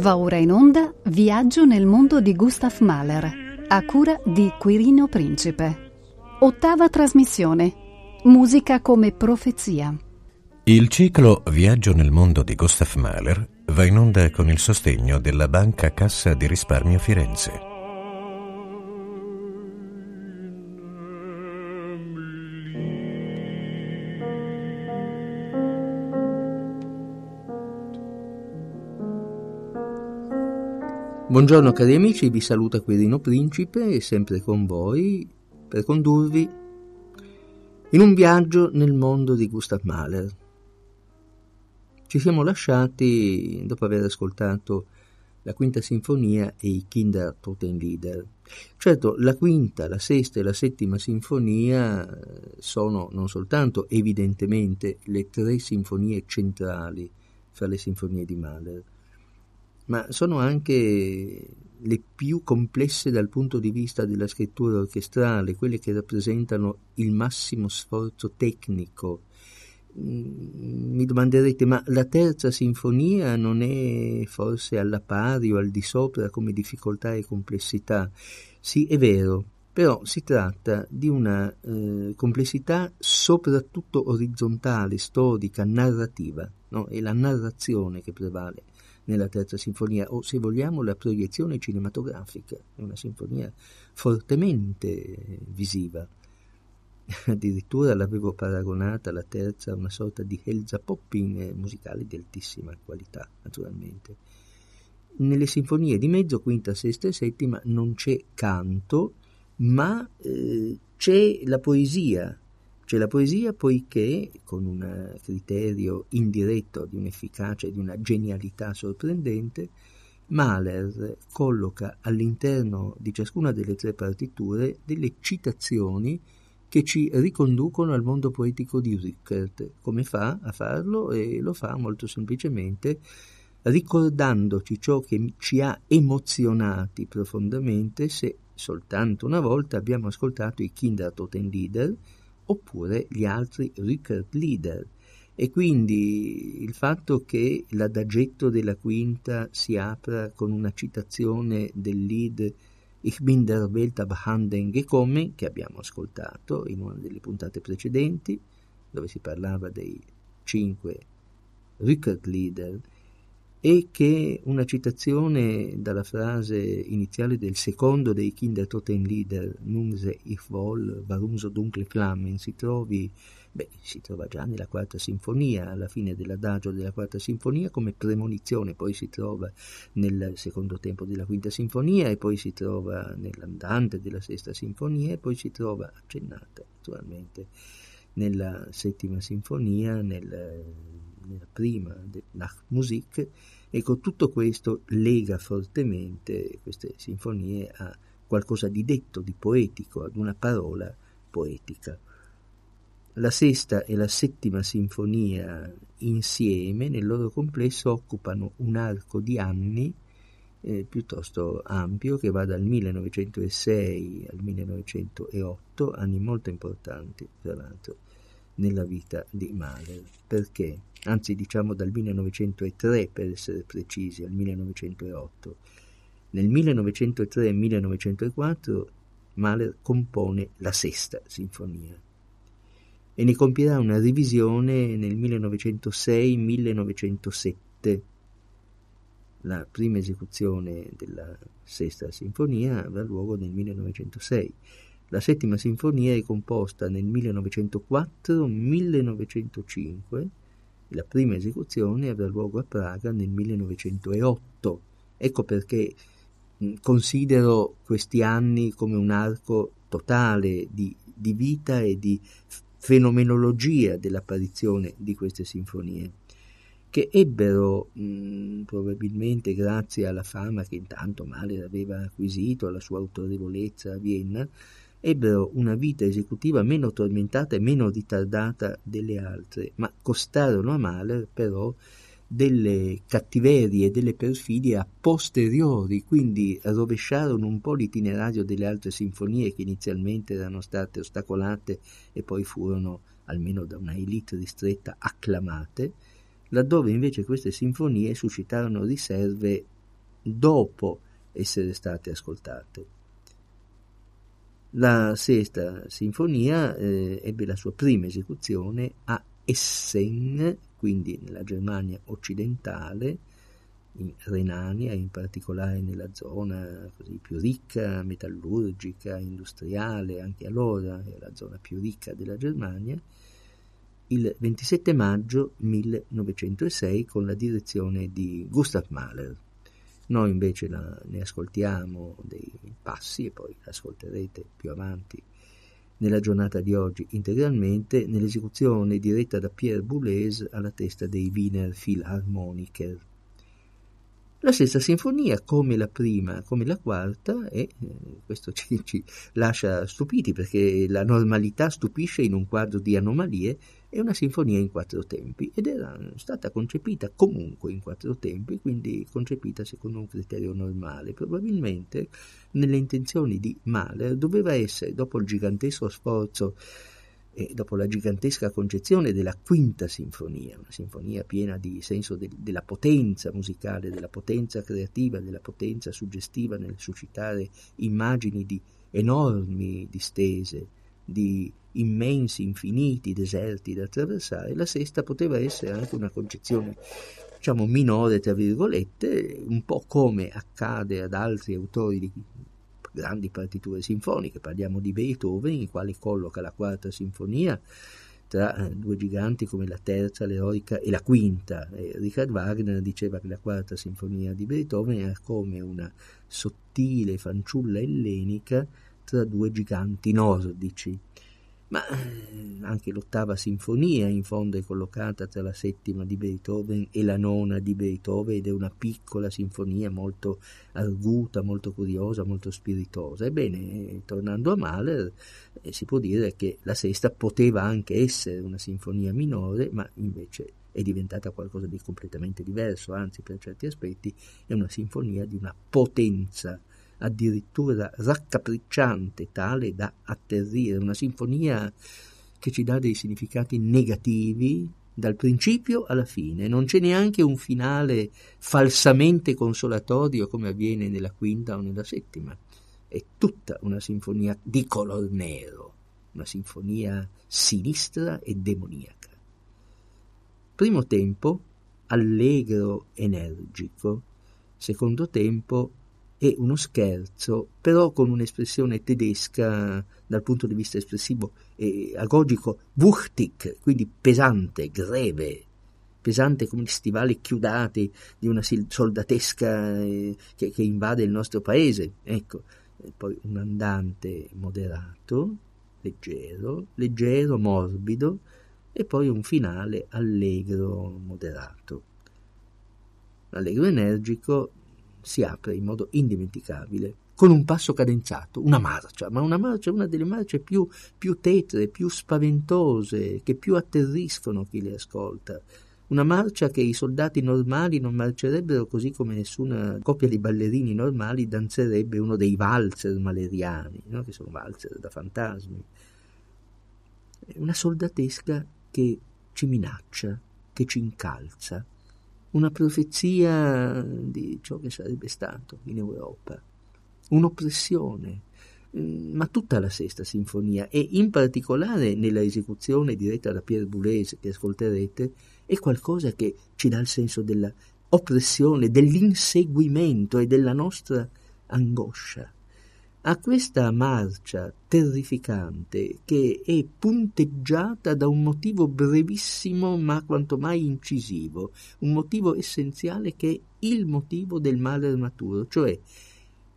Va ora in onda Viaggio nel mondo di Gustav Mahler, a cura di Quirino Principe. Ottava trasmissione. Musica come profezia. Il ciclo Viaggio nel mondo di Gustav Mahler va in onda con il sostegno della Banca Cassa di Risparmio Firenze. Buongiorno cari amici, vi saluta Quirino Principe e sempre con voi per condurvi in un viaggio nel mondo di Gustav Mahler. Ci siamo lasciati dopo aver ascoltato la quinta sinfonia e i Kinder Totenlieder. Certo, la quinta, la sesta e la settima sinfonia sono non soltanto evidentemente le tre sinfonie centrali fra le sinfonie di Mahler, ma sono anche le più complesse dal punto di vista della scrittura orchestrale, quelle che rappresentano il massimo sforzo tecnico. Mm, mi domanderete, ma la terza sinfonia non è forse alla pari o al di sopra come difficoltà e complessità? Sì, è vero, però si tratta di una eh, complessità soprattutto orizzontale, storica, narrativa, no? è la narrazione che prevale nella terza sinfonia, o se vogliamo la proiezione cinematografica, una sinfonia fortemente visiva. Addirittura l'avevo paragonata la terza a una sorta di Elsa Popping musicale di altissima qualità, naturalmente. Nelle sinfonie di mezzo, quinta, sesta e settima, non c'è canto, ma eh, c'è la poesia, c'è la poesia poiché, con un criterio indiretto di un'efficacia e di una genialità sorprendente, Mahler colloca all'interno di ciascuna delle tre partiture delle citazioni che ci riconducono al mondo poetico di Rickert. Come fa a farlo? E lo fa molto semplicemente ricordandoci ciò che ci ha emozionati profondamente se soltanto una volta abbiamo ascoltato i Kindertotenlieder oppure gli altri record leader. E quindi il fatto che l'adagetto della quinta si apra con una citazione del lead Ich bin der Welt abhanden gekommen, che abbiamo ascoltato in una delle puntate precedenti, dove si parlava dei cinque record leader, e che una citazione dalla frase iniziale del secondo dei Kindertotenlieder, Nun se ich wohl, warum so dunkle Flammen, si trovi, beh, si trova già nella quarta sinfonia, alla fine dell'adagio della quarta sinfonia come premonizione, poi si trova nel secondo tempo della quinta sinfonia e poi si trova nell'andante della sesta sinfonia e poi si trova accennata naturalmente nella settima sinfonia, nel nella prima Nachtmusik, ecco tutto questo lega fortemente queste sinfonie a qualcosa di detto, di poetico, ad una parola poetica. La sesta e la settima sinfonia insieme, nel loro complesso, occupano un arco di anni eh, piuttosto ampio che va dal 1906 al 1908, anni molto importanti, tra l'altro nella vita di Mahler. Perché? Anzi, diciamo dal 1903 per essere precisi, al 1908. Nel 1903 e 1904 Mahler compone la sesta sinfonia e ne compierà una revisione nel 1906-1907. La prima esecuzione della sesta sinfonia avrà luogo nel 1906 la settima sinfonia è composta nel 1904-1905 e la prima esecuzione avrà luogo a Praga nel 1908. Ecco perché considero questi anni come un arco totale di, di vita e di fenomenologia dell'apparizione di queste sinfonie, che ebbero mh, probabilmente grazie alla fama che intanto Mahler aveva acquisito, alla sua autorevolezza a Vienna, ebbero una vita esecutiva meno tormentata e meno ritardata delle altre, ma costarono a Mahler però delle cattiverie e delle perfidie a posteriori, quindi rovesciarono un po' l'itinerario delle altre sinfonie che inizialmente erano state ostacolate e poi furono, almeno da una elite ristretta, acclamate, laddove invece queste sinfonie suscitarono riserve dopo essere state ascoltate. La sesta sinfonia eh, ebbe la sua prima esecuzione a Essen, quindi nella Germania occidentale, in Renania, in particolare nella zona così più ricca, metallurgica, industriale, anche allora era la zona più ricca della Germania, il 27 maggio 1906 con la direzione di Gustav Mahler. Noi invece la, ne ascoltiamo dei passi e poi l'ascolterete più avanti nella giornata di oggi integralmente nell'esecuzione diretta da Pierre Boulez alla testa dei Wiener Philharmoniker. La sesta sinfonia, come la prima, come la quarta, e eh, questo ci, ci lascia stupiti perché la normalità stupisce in un quadro di anomalie, è una sinfonia in quattro tempi ed era stata concepita comunque in quattro tempi, quindi concepita secondo un criterio normale. Probabilmente nelle intenzioni di Mahler doveva essere, dopo il gigantesco sforzo e dopo la gigantesca concezione della quinta sinfonia, una sinfonia piena di senso de- della potenza musicale, della potenza creativa, della potenza suggestiva nel suscitare immagini di enormi distese, di immensi, infiniti deserti da attraversare, la sesta poteva essere anche una concezione diciamo minore, tra virgolette, un po' come accade ad altri autori di grandi partiture sinfoniche, parliamo di Beethoven, il quale colloca la quarta sinfonia tra eh, due giganti come la terza, l'eroica e la quinta. E Richard Wagner diceva che la quarta sinfonia di Beethoven era come una sottile fanciulla ellenica tra due giganti nordici ma eh, anche l'ottava sinfonia in fondo è collocata tra la settima di Beethoven e la nona di Beethoven ed è una piccola sinfonia molto arguta, molto curiosa, molto spiritosa. Ebbene, tornando a Mahler, eh, si può dire che la sesta poteva anche essere una sinfonia minore, ma invece è diventata qualcosa di completamente diverso, anzi per certi aspetti è una sinfonia di una potenza addirittura raccapricciante, tale da atterrire, una sinfonia che ci dà dei significati negativi dal principio alla fine. Non c'è neanche un finale falsamente consolatorio come avviene nella quinta o nella settima. È tutta una sinfonia di color nero, una sinfonia sinistra e demoniaca. Primo tempo, allegro, energico. Secondo tempo, è uno scherzo, però con un'espressione tedesca dal punto di vista espressivo e agogico, wuchtig, quindi pesante, greve, pesante come gli stivali chiudati di una soldatesca eh, che, che, invade il nostro paese. Ecco, e poi un andante moderato, leggero, leggero, morbido, e poi un finale allegro, moderato. Allegro energico si apre in modo indimenticabile con un passo cadenzato, una marcia, ma una marcia, una delle marce più, più tetre, più spaventose, che più atterriscono chi le ascolta. Una marcia che i soldati normali non marcerebbero così come nessuna coppia di ballerini normali danzerebbe uno dei valzer maleriani, no? che sono valzer da fantasmi. Una soldatesca che ci minaccia, che ci incalza, una profezia di ciò che sarebbe stato in Europa, un'oppressione, mm, ma tutta la sesta sinfonia e in particolare nella esecuzione diretta da Pierre Boulez che ascolterete è qualcosa che ci dà il senso della oppressione, dell'inseguimento e della nostra angoscia a questa marcia terrificante che è punteggiata da un motivo brevissimo ma quanto mai incisivo, un motivo essenziale che è il motivo del male maturo, cioè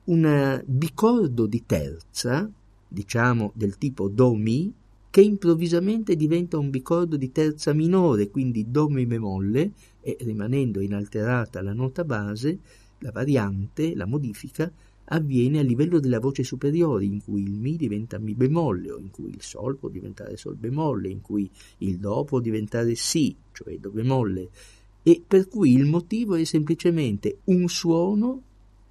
un bicordo di terza, diciamo del tipo Do-Mi, che improvvisamente diventa un bicordo di terza minore, quindi Do Mi bemolle, e rimanendo inalterata la nota base, la variante, la modifica, avviene a livello della voce superiore, in cui il Mi diventa Mi bemolle, o in cui il Sol può diventare Sol bemolle, in cui il Do può diventare Si, cioè Do bemolle, e per cui il motivo è semplicemente un suono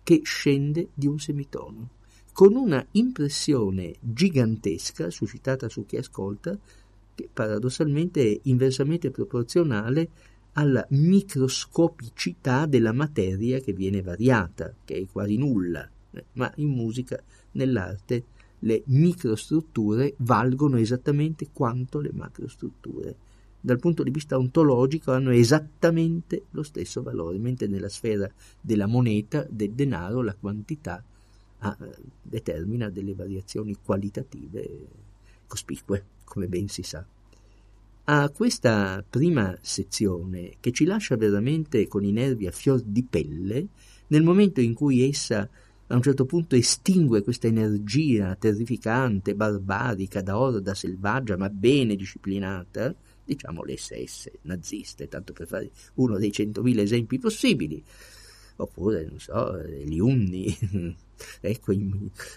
che scende di un semitono, con una impressione gigantesca suscitata su chi ascolta, che paradossalmente è inversamente proporzionale alla microscopicità della materia che viene variata, che è quasi nulla, ma in musica, nell'arte, le microstrutture valgono esattamente quanto le macrostrutture. Dal punto di vista ontologico hanno esattamente lo stesso valore, mentre nella sfera della moneta, del denaro, la quantità ah, determina delle variazioni qualitative cospicue, come ben si sa. A questa prima sezione, che ci lascia veramente con i nervi a fior di pelle, nel momento in cui essa a un certo punto estingue questa energia terrificante, barbarica, da orda selvaggia, ma bene disciplinata, diciamo le SS naziste, tanto per fare uno dei centomila esempi possibili, oppure, non so, gli unni, ecco,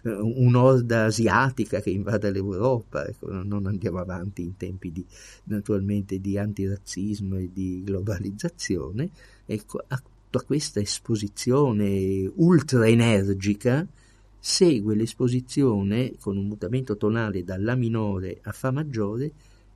un'orda asiatica che invada l'Europa, ecco, non andiamo avanti in tempi di, naturalmente di antirazzismo e di globalizzazione, ecco, a questa esposizione ultra energica segue l'esposizione con un mutamento tonale da La minore a Fa maggiore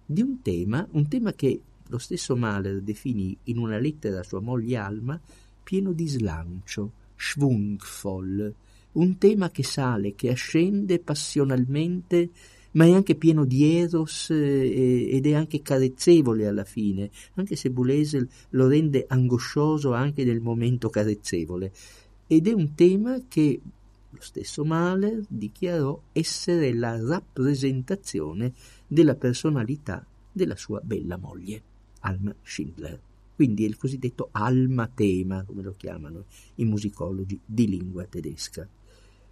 di un tema, un tema che lo stesso Mahler definì in una lettera a sua moglie Alma pieno di slancio, schwungvoll, un tema che sale, che ascende passionalmente, ma è anche pieno di eros eh, ed è anche carezzevole alla fine, anche se Boulez lo rende angoscioso anche nel momento carezzevole. Ed è un tema che lo stesso Mahler dichiarò essere la rappresentazione della personalità della sua bella moglie, Alma Schindler quindi è il cosiddetto alma-tema, come lo chiamano i musicologi di lingua tedesca.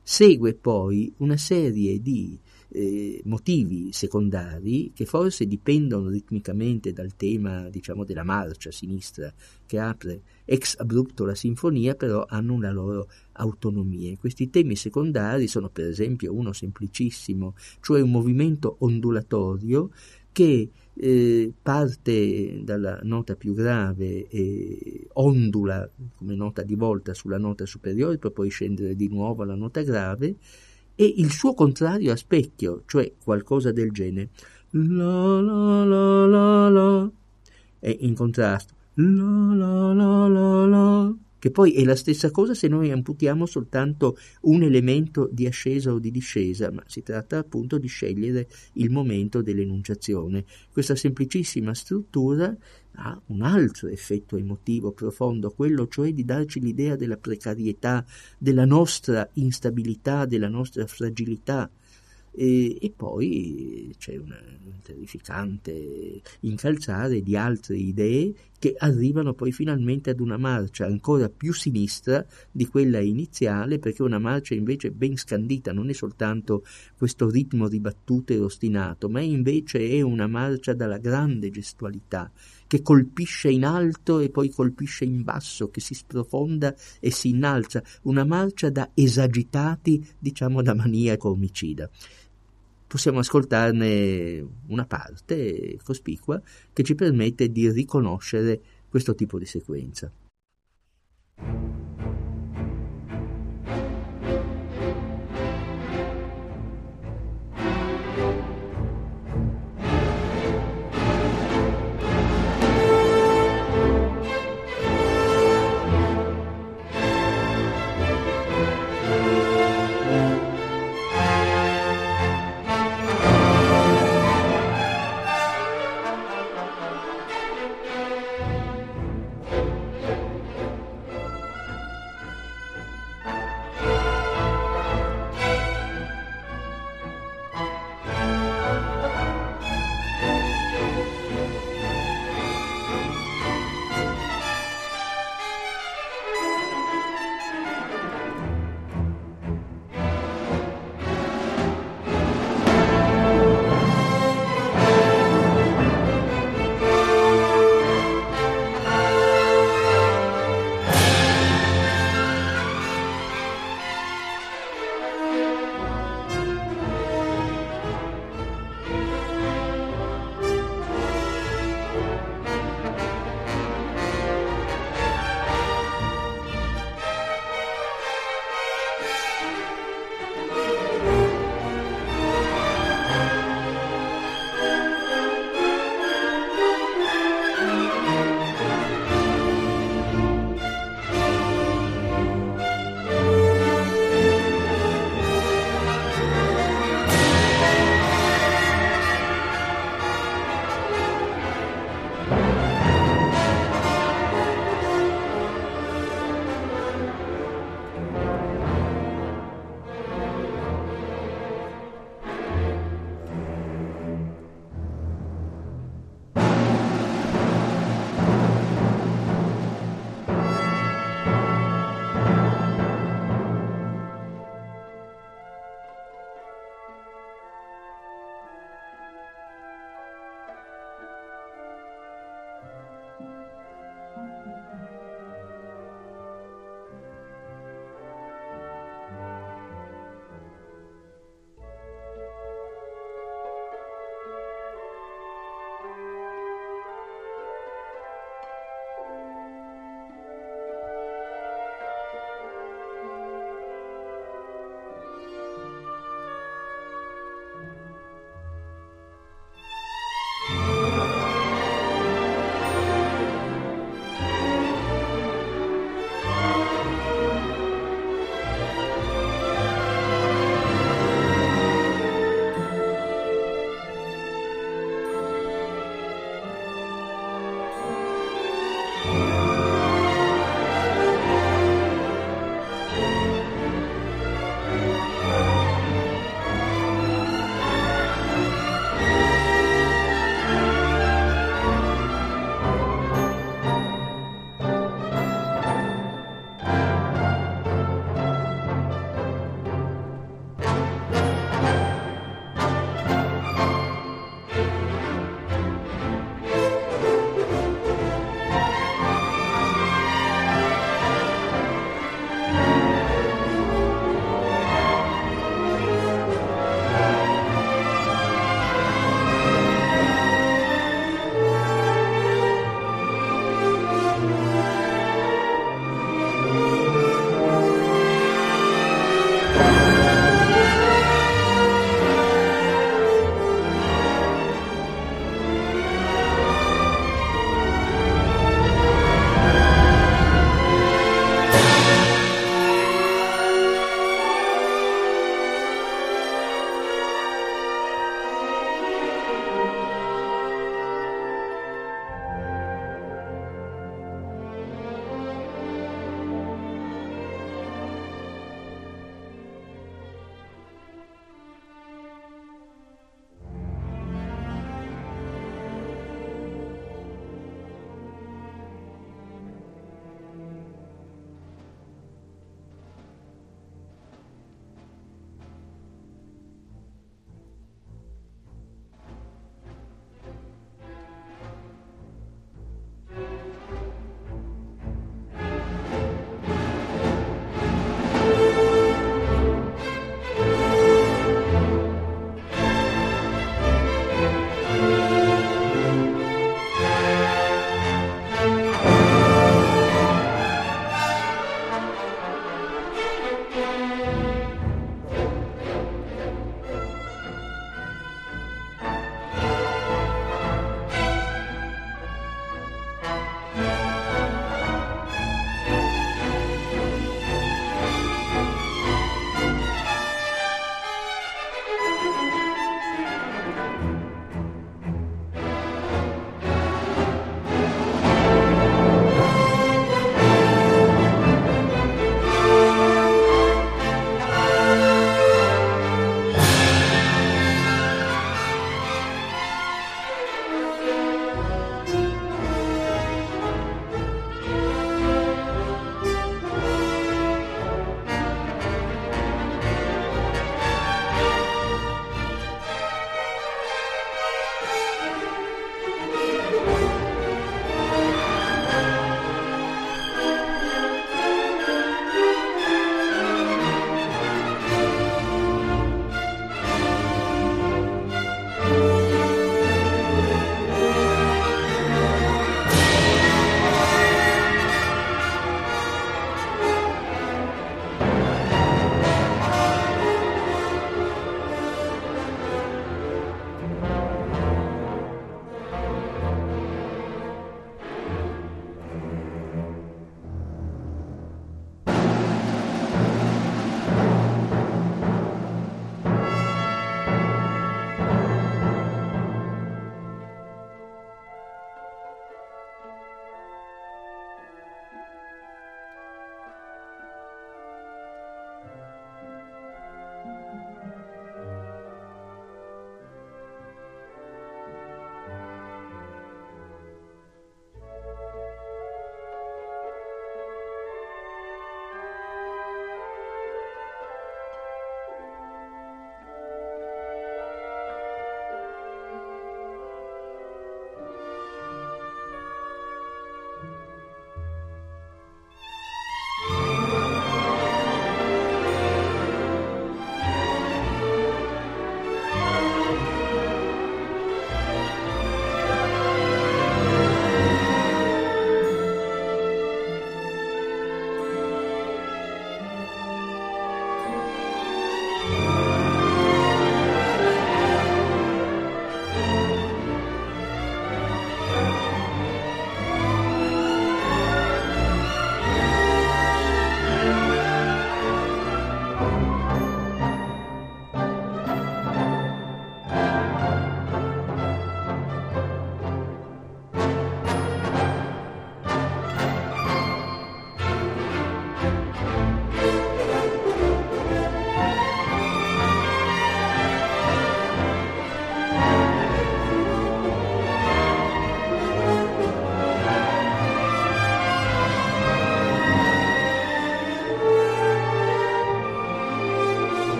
Segue poi una serie di eh, motivi secondari che forse dipendono ritmicamente dal tema, diciamo, della marcia sinistra che apre ex abrupto la sinfonia, però hanno una loro autonomia. Questi temi secondari sono per esempio uno semplicissimo, cioè un movimento ondulatorio che eh, parte dalla nota più grave e ondula come nota di volta sulla nota superiore per poi scendere di nuovo alla nota grave e il suo contrario a specchio, cioè qualcosa del genere. La la la la la è in contrasto. La la la la la che poi è la stessa cosa se noi amputiamo soltanto un elemento di ascesa o di discesa, ma si tratta appunto di scegliere il momento dell'enunciazione. Questa semplicissima struttura ha un altro effetto emotivo profondo, quello cioè di darci l'idea della precarietà, della nostra instabilità, della nostra fragilità e, e poi c'è un terrificante incalzare di altre idee che arrivano poi finalmente ad una marcia ancora più sinistra di quella iniziale, perché una marcia invece ben scandita, non è soltanto questo ritmo ribattuto e ostinato, ma invece è una marcia dalla grande gestualità, che colpisce in alto e poi colpisce in basso, che si sprofonda e si innalza, una marcia da esagitati, diciamo da maniaco omicida possiamo ascoltarne una parte cospicua che ci permette di riconoscere questo tipo di sequenza.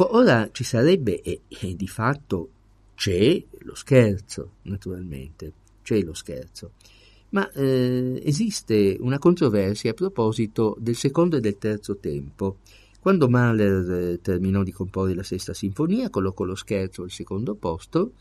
Ecco, ora ci sarebbe, e, e di fatto c'è lo scherzo, naturalmente, c'è lo scherzo. Ma eh, esiste una controversia a proposito del secondo e del terzo tempo. Quando Mahler eh, terminò di comporre la sesta sinfonia, collocò lo scherzo al secondo posto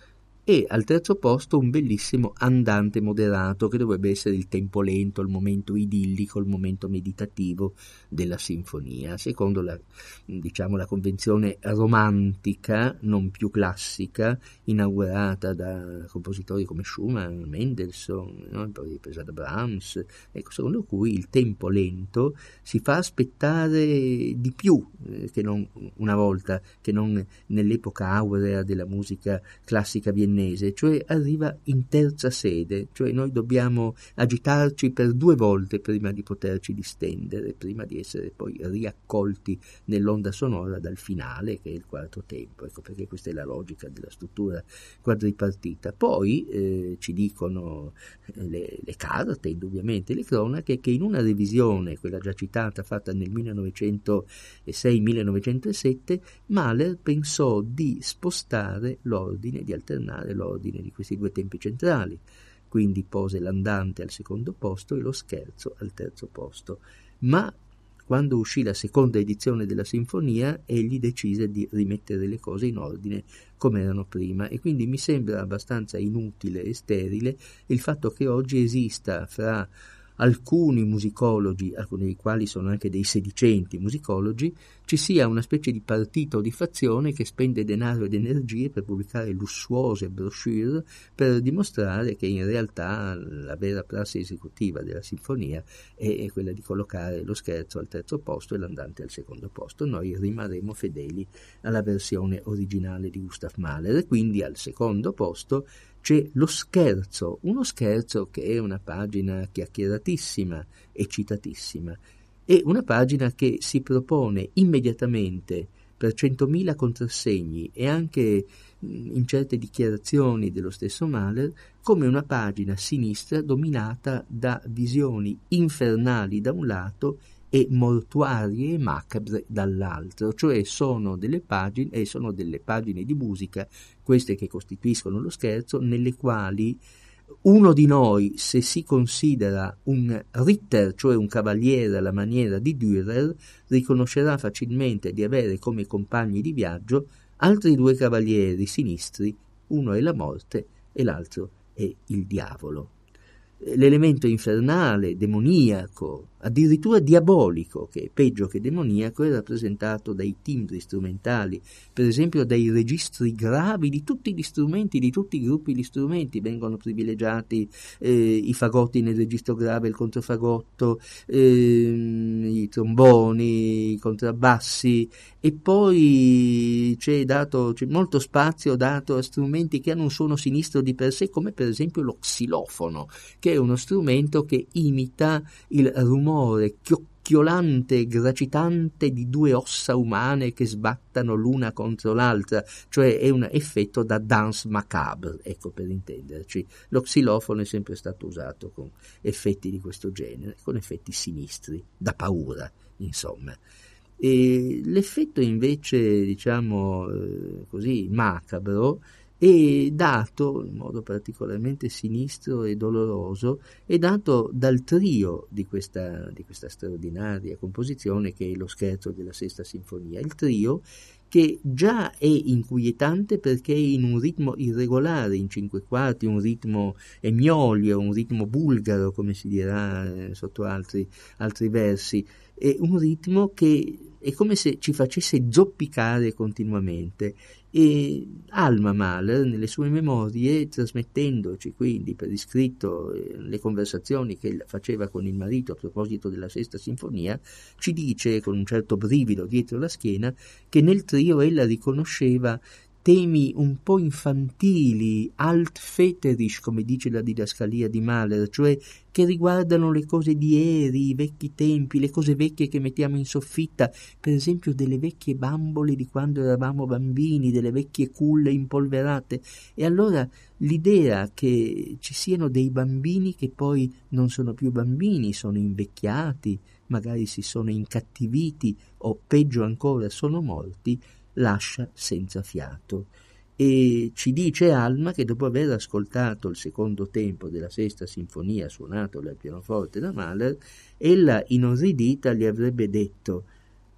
e al terzo posto un bellissimo andante moderato che dovrebbe essere il tempo lento, il momento idillico, il momento meditativo della sinfonia, secondo la, diciamo, la convenzione romantica, non più classica, inaugurata da compositori come Schumann, Mendelssohn, no? poi presa da Brahms, ecco, secondo cui il tempo lento si fa aspettare di più eh, che non una volta, che non nell'epoca aurea della musica classica viennese viennese, cioè arriva in terza sede, cioè noi dobbiamo agitarci per due volte prima di poterci distendere, prima di essere poi riaccolti nell'onda sonora dal finale, che è il quarto tempo. Ecco perché questa è la logica della struttura quadripartita. Poi eh, ci dicono eh, le, le carte, indubbiamente, le cronache, che in una revisione, quella già citata, fatta nel 1906-1907, Mahler pensò di spostare l'ordine, di alternare cambiare l'ordine di questi due tempi centrali, quindi pose l'andante al secondo posto e lo scherzo al terzo posto. Ma quando uscì la seconda edizione della sinfonia, egli decise di rimettere le cose in ordine come erano prima e quindi mi sembra abbastanza inutile e sterile il fatto che oggi esista fra alcuni musicologi, alcuni dei quali sono anche dei sedicenti musicologi, ci sia una specie di partito di fazione che spende denaro ed energie per pubblicare lussuose brochure per dimostrare che in realtà la vera prassi esecutiva della sinfonia è quella di collocare lo scherzo al terzo posto e l'andante al secondo posto. Noi rimarremo fedeli alla versione originale di Gustav Mahler, quindi al secondo posto c'è lo scherzo, uno scherzo che è una pagina chiacchieratissima e citatissima, è una pagina che si propone immediatamente per centomila contrassegni e anche in certe dichiarazioni dello stesso Mahler come una pagina sinistra dominata da visioni infernali da un lato e mortuarie e macabre dall'altro, cioè sono delle pagine, e sono delle pagine di musica, queste che costituiscono lo scherzo, nelle quali uno di noi, se si considera un Ritter, cioè un cavaliere alla maniera di Dürer, riconoscerà facilmente di avere come compagni di viaggio altri due cavalieri sinistri, uno è la morte e l'altro è il diavolo. L'elemento infernale, demoniaco, addirittura diabolico, che è peggio che demoniaco, è rappresentato dai timbri strumentali, per esempio dai registri gravi di tutti gli strumenti, di tutti i gruppi di strumenti, vengono privilegiati eh, i fagotti nel registro grave, il controfagotto, eh, i tromboni, i contrabbassi. E poi c'è, dato, c'è molto spazio dato a strumenti che hanno un suono sinistro di per sé, come per esempio lo xilofono, che è uno strumento che imita il rumore chiocchiolante e gracitante di due ossa umane che sbattano l'una contro l'altra, cioè è un effetto da danse macabre, ecco per intenderci. Lo xilofono è sempre stato usato con effetti di questo genere, con effetti sinistri, da paura, insomma. E l'effetto invece, diciamo eh, così, macabro, è dato in modo particolarmente sinistro e doloroso, è dato dal trio di questa, di questa straordinaria composizione che è lo scherzo della sesta sinfonia. Il trio che già è inquietante perché è in un ritmo irregolare, in cinque quarti, un ritmo emiolio, un ritmo bulgaro, come si dirà eh, sotto altri, altri versi, è un ritmo che è come se ci facesse zoppicare continuamente. E Alma Mahler nelle sue memorie, trasmettendoci quindi per iscritto eh, le conversazioni che faceva con il marito a proposito della sesta sinfonia, ci dice con un certo brivido dietro la schiena che nel trio ella riconosceva temi un po' infantili, altfeterisch, come dice la didascalia di Mahler, cioè che riguardano le cose di ieri, i vecchi tempi, le cose vecchie che mettiamo in soffitta, per esempio delle vecchie bambole di quando eravamo bambini, delle vecchie culle impolverate. E allora l'idea che ci siano dei bambini che poi non sono più bambini, sono invecchiati, magari si sono incattiviti o peggio ancora sono morti, lascia senza fiato. E ci dice Alma che dopo aver ascoltato il secondo tempo della sesta sinfonia suonato dal pianoforte da Mahler, ella inorridita gli avrebbe detto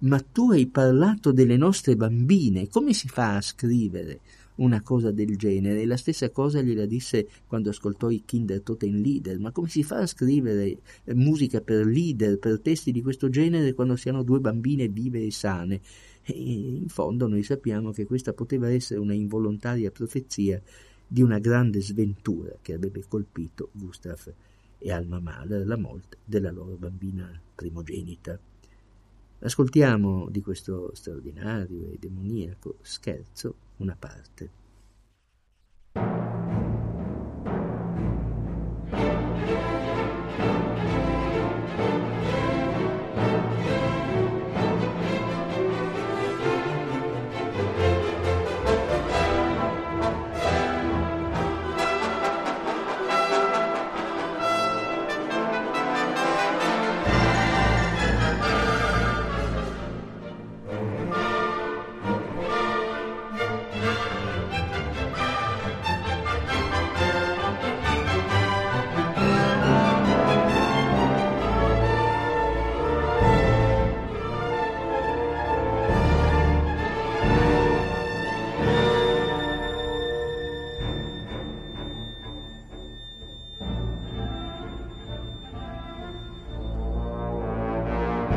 ma tu hai parlato delle nostre bambine, come si fa a scrivere una cosa del genere? La stessa cosa gliela disse quando ascoltò i Kinder Lieder, ma come si fa a scrivere musica per leader, per testi di questo genere quando si hanno due bambine vive e sane? E in fondo noi sappiamo che questa poteva essere una involontaria profezia di una grande sventura che avrebbe colpito Gustav e Alma Mahler, la morte della loro bambina primogenita. Ascoltiamo di questo straordinario e demoniaco scherzo una parte.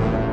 you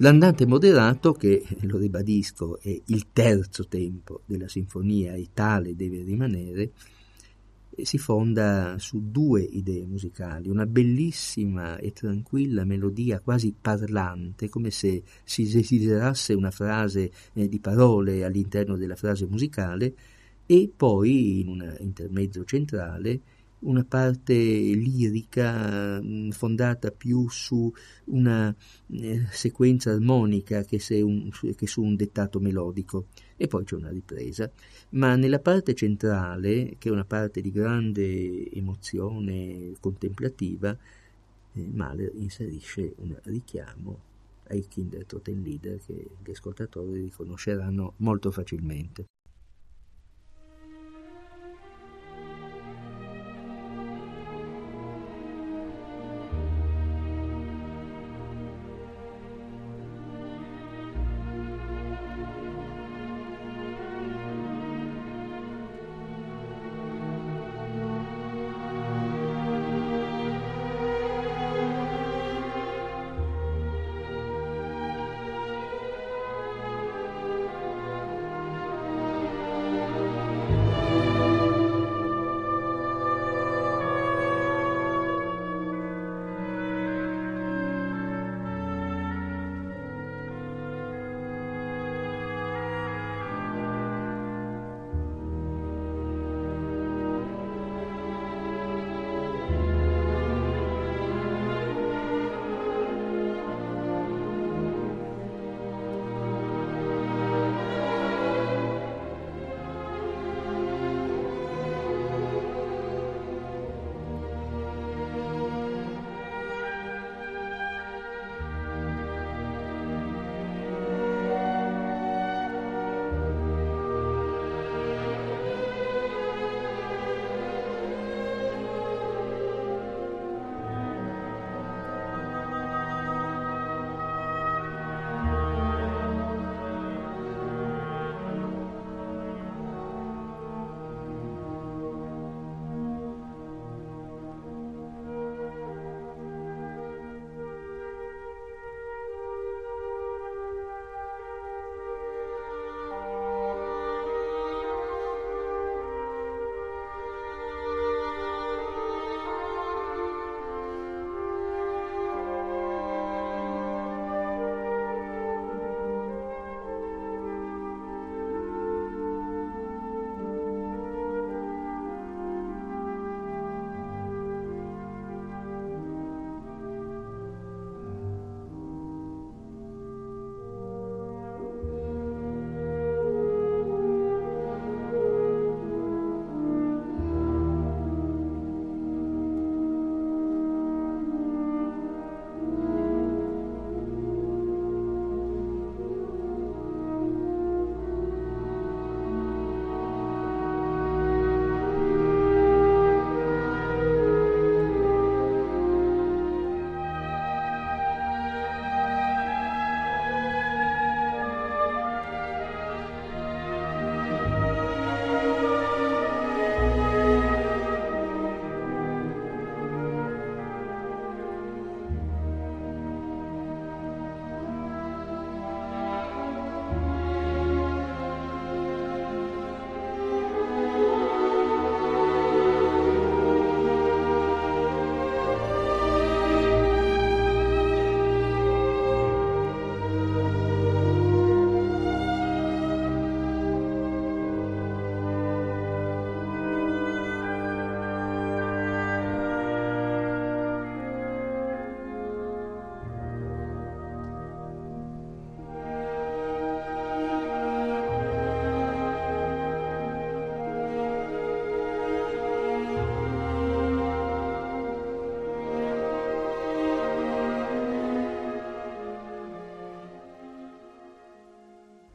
L'andante moderato, che lo ribadisco è il terzo tempo della sinfonia e tale deve rimanere, si fonda su due idee musicali, una bellissima e tranquilla melodia quasi parlante, come se si desiderasse una frase eh, di parole all'interno della frase musicale, e poi in un intermezzo centrale una parte lirica mm, fondata più su una eh, sequenza armonica che, un, che, su un dettato melodico e poi c'è una ripresa, ma nella parte centrale, che è una parte di grande emozione contemplativa, eh, Mahler inserisce un richiamo ai Kinder Totenlieder che gli ascoltatori riconosceranno molto facilmente.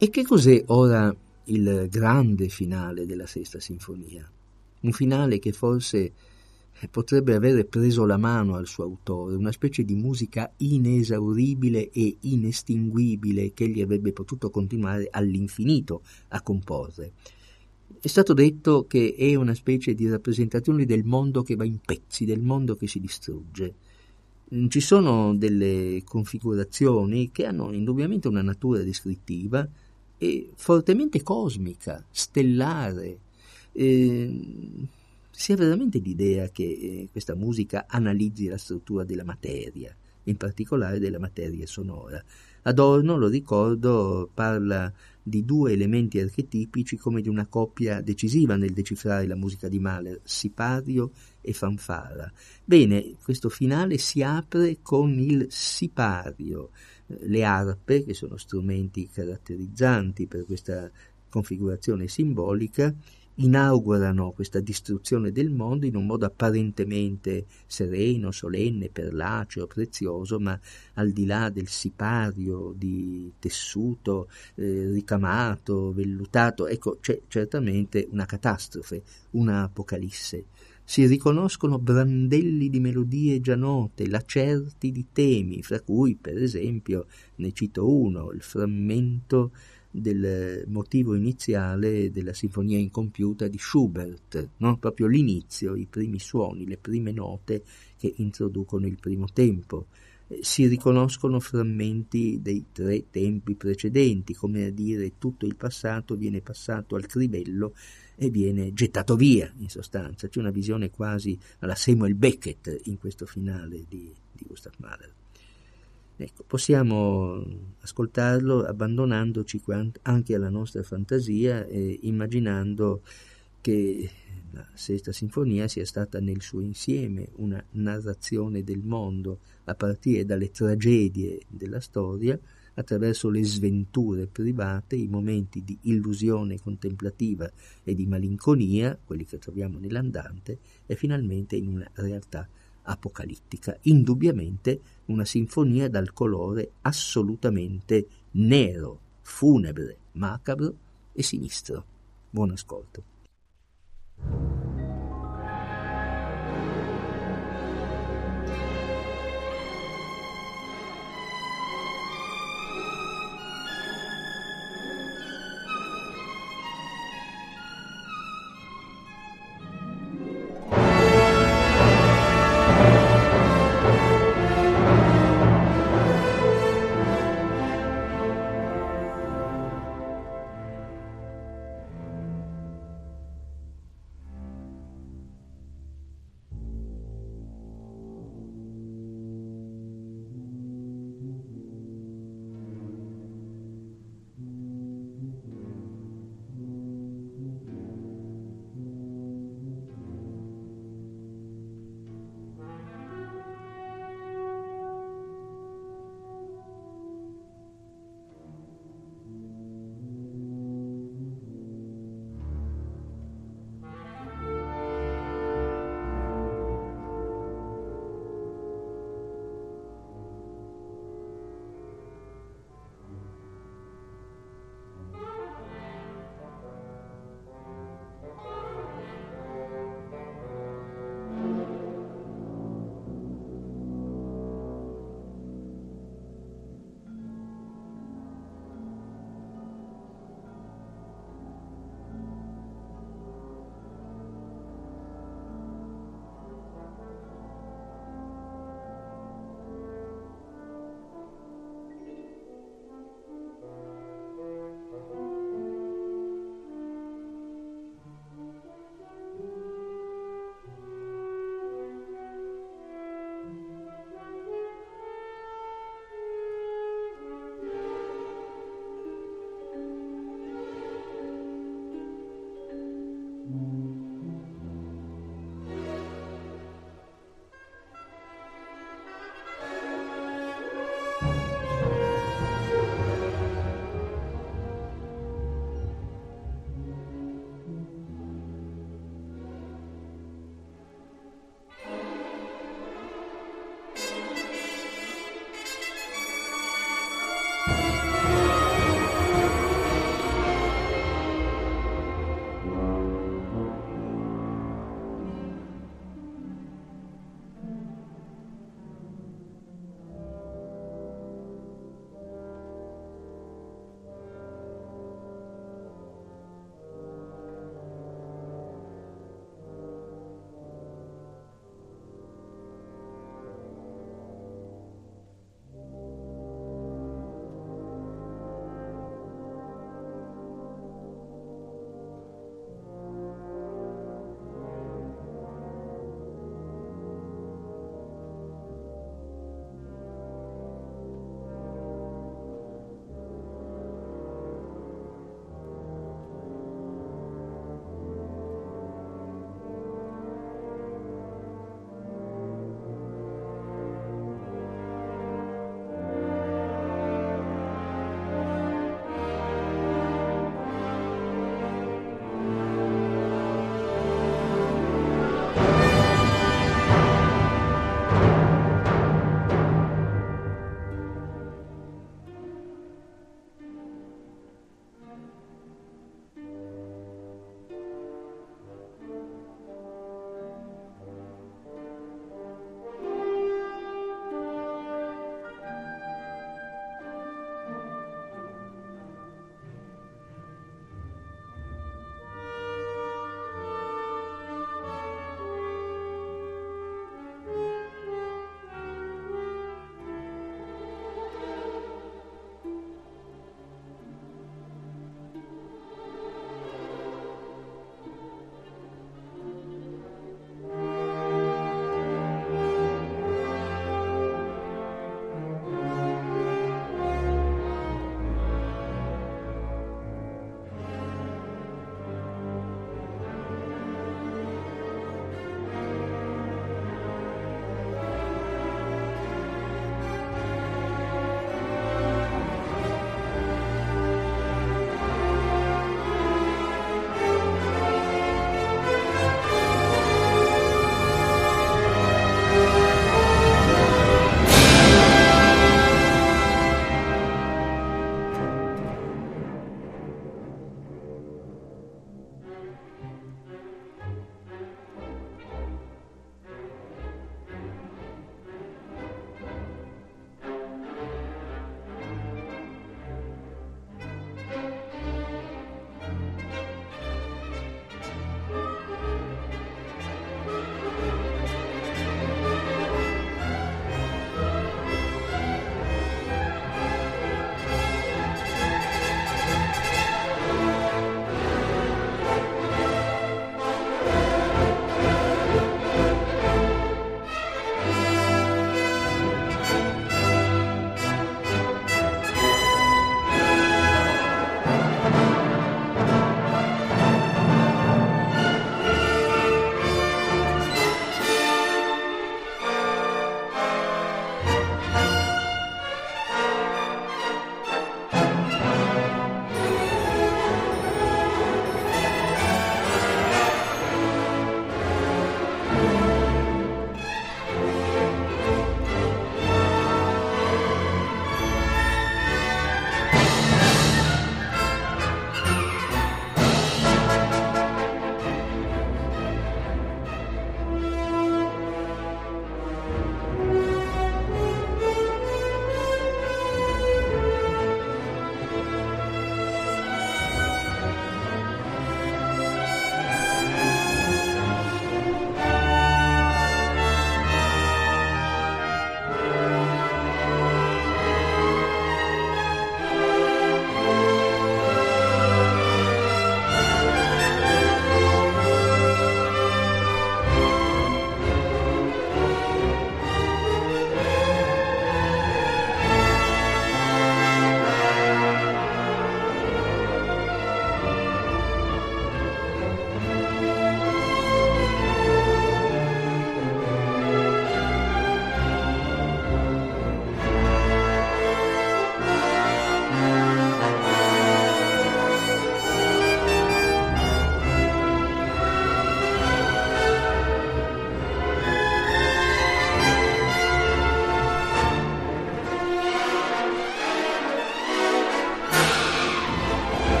E che cos'è ora il grande finale della Sesta Sinfonia? Un finale che forse eh, potrebbe avere preso la mano al suo autore, una specie di musica inesauribile e inestinguibile che egli avrebbe potuto continuare all'infinito a comporre. È stato detto che è una specie di rappresentazione del mondo che va in pezzi, del mondo che si distrugge. Mm, ci sono delle configurazioni che hanno indubbiamente una natura descrittiva e fortemente cosmica, stellare. Eh, si ha veramente l'idea che eh, questa musica analizzi la struttura della materia, in particolare della materia sonora. Adorno, lo ricordo, parla di due elementi archetipici come di una coppia decisiva nel decifrare la musica di Mahler, sipario e fanfara. Bene, questo finale si apre con il sipario, le arpe, che sono strumenti caratterizzanti per questa configurazione simbolica, inaugurano questa distruzione del mondo in un modo apparentemente sereno, solenne, perlaceo, prezioso, ma al di là del sipario di tessuto eh, ricamato, vellutato, ecco, c'è certamente una catastrofe, una apocalisse. Si riconoscono brandelli di melodie già note, lacerti di temi, fra cui, per esempio, ne cito uno, il frammento del motivo iniziale della sinfonia incompiuta di Schubert, no? proprio l'inizio, i primi suoni, le prime note che introducono il primo tempo. Eh, si riconoscono frammenti dei tre tempi precedenti, come a dire tutto il passato viene passato al crivello e viene gettato via, in sostanza. C'è una visione quasi alla Samuel Beckett in questo finale di, di Gustav Mahler. Ecco, possiamo ascoltarlo abbandonandoci anche alla nostra fantasia e immaginando che la sesta sinfonia sia stata nel suo insieme una narrazione del mondo a partire dalle tragedie della storia attraverso le sventure private, i momenti di illusione contemplativa e di malinconia, quelli che troviamo nell'andante, e finalmente in una realtà apocalittica, indubbiamente una sinfonia dal colore assolutamente nero, funebre, macabro e sinistro. Buon ascolto.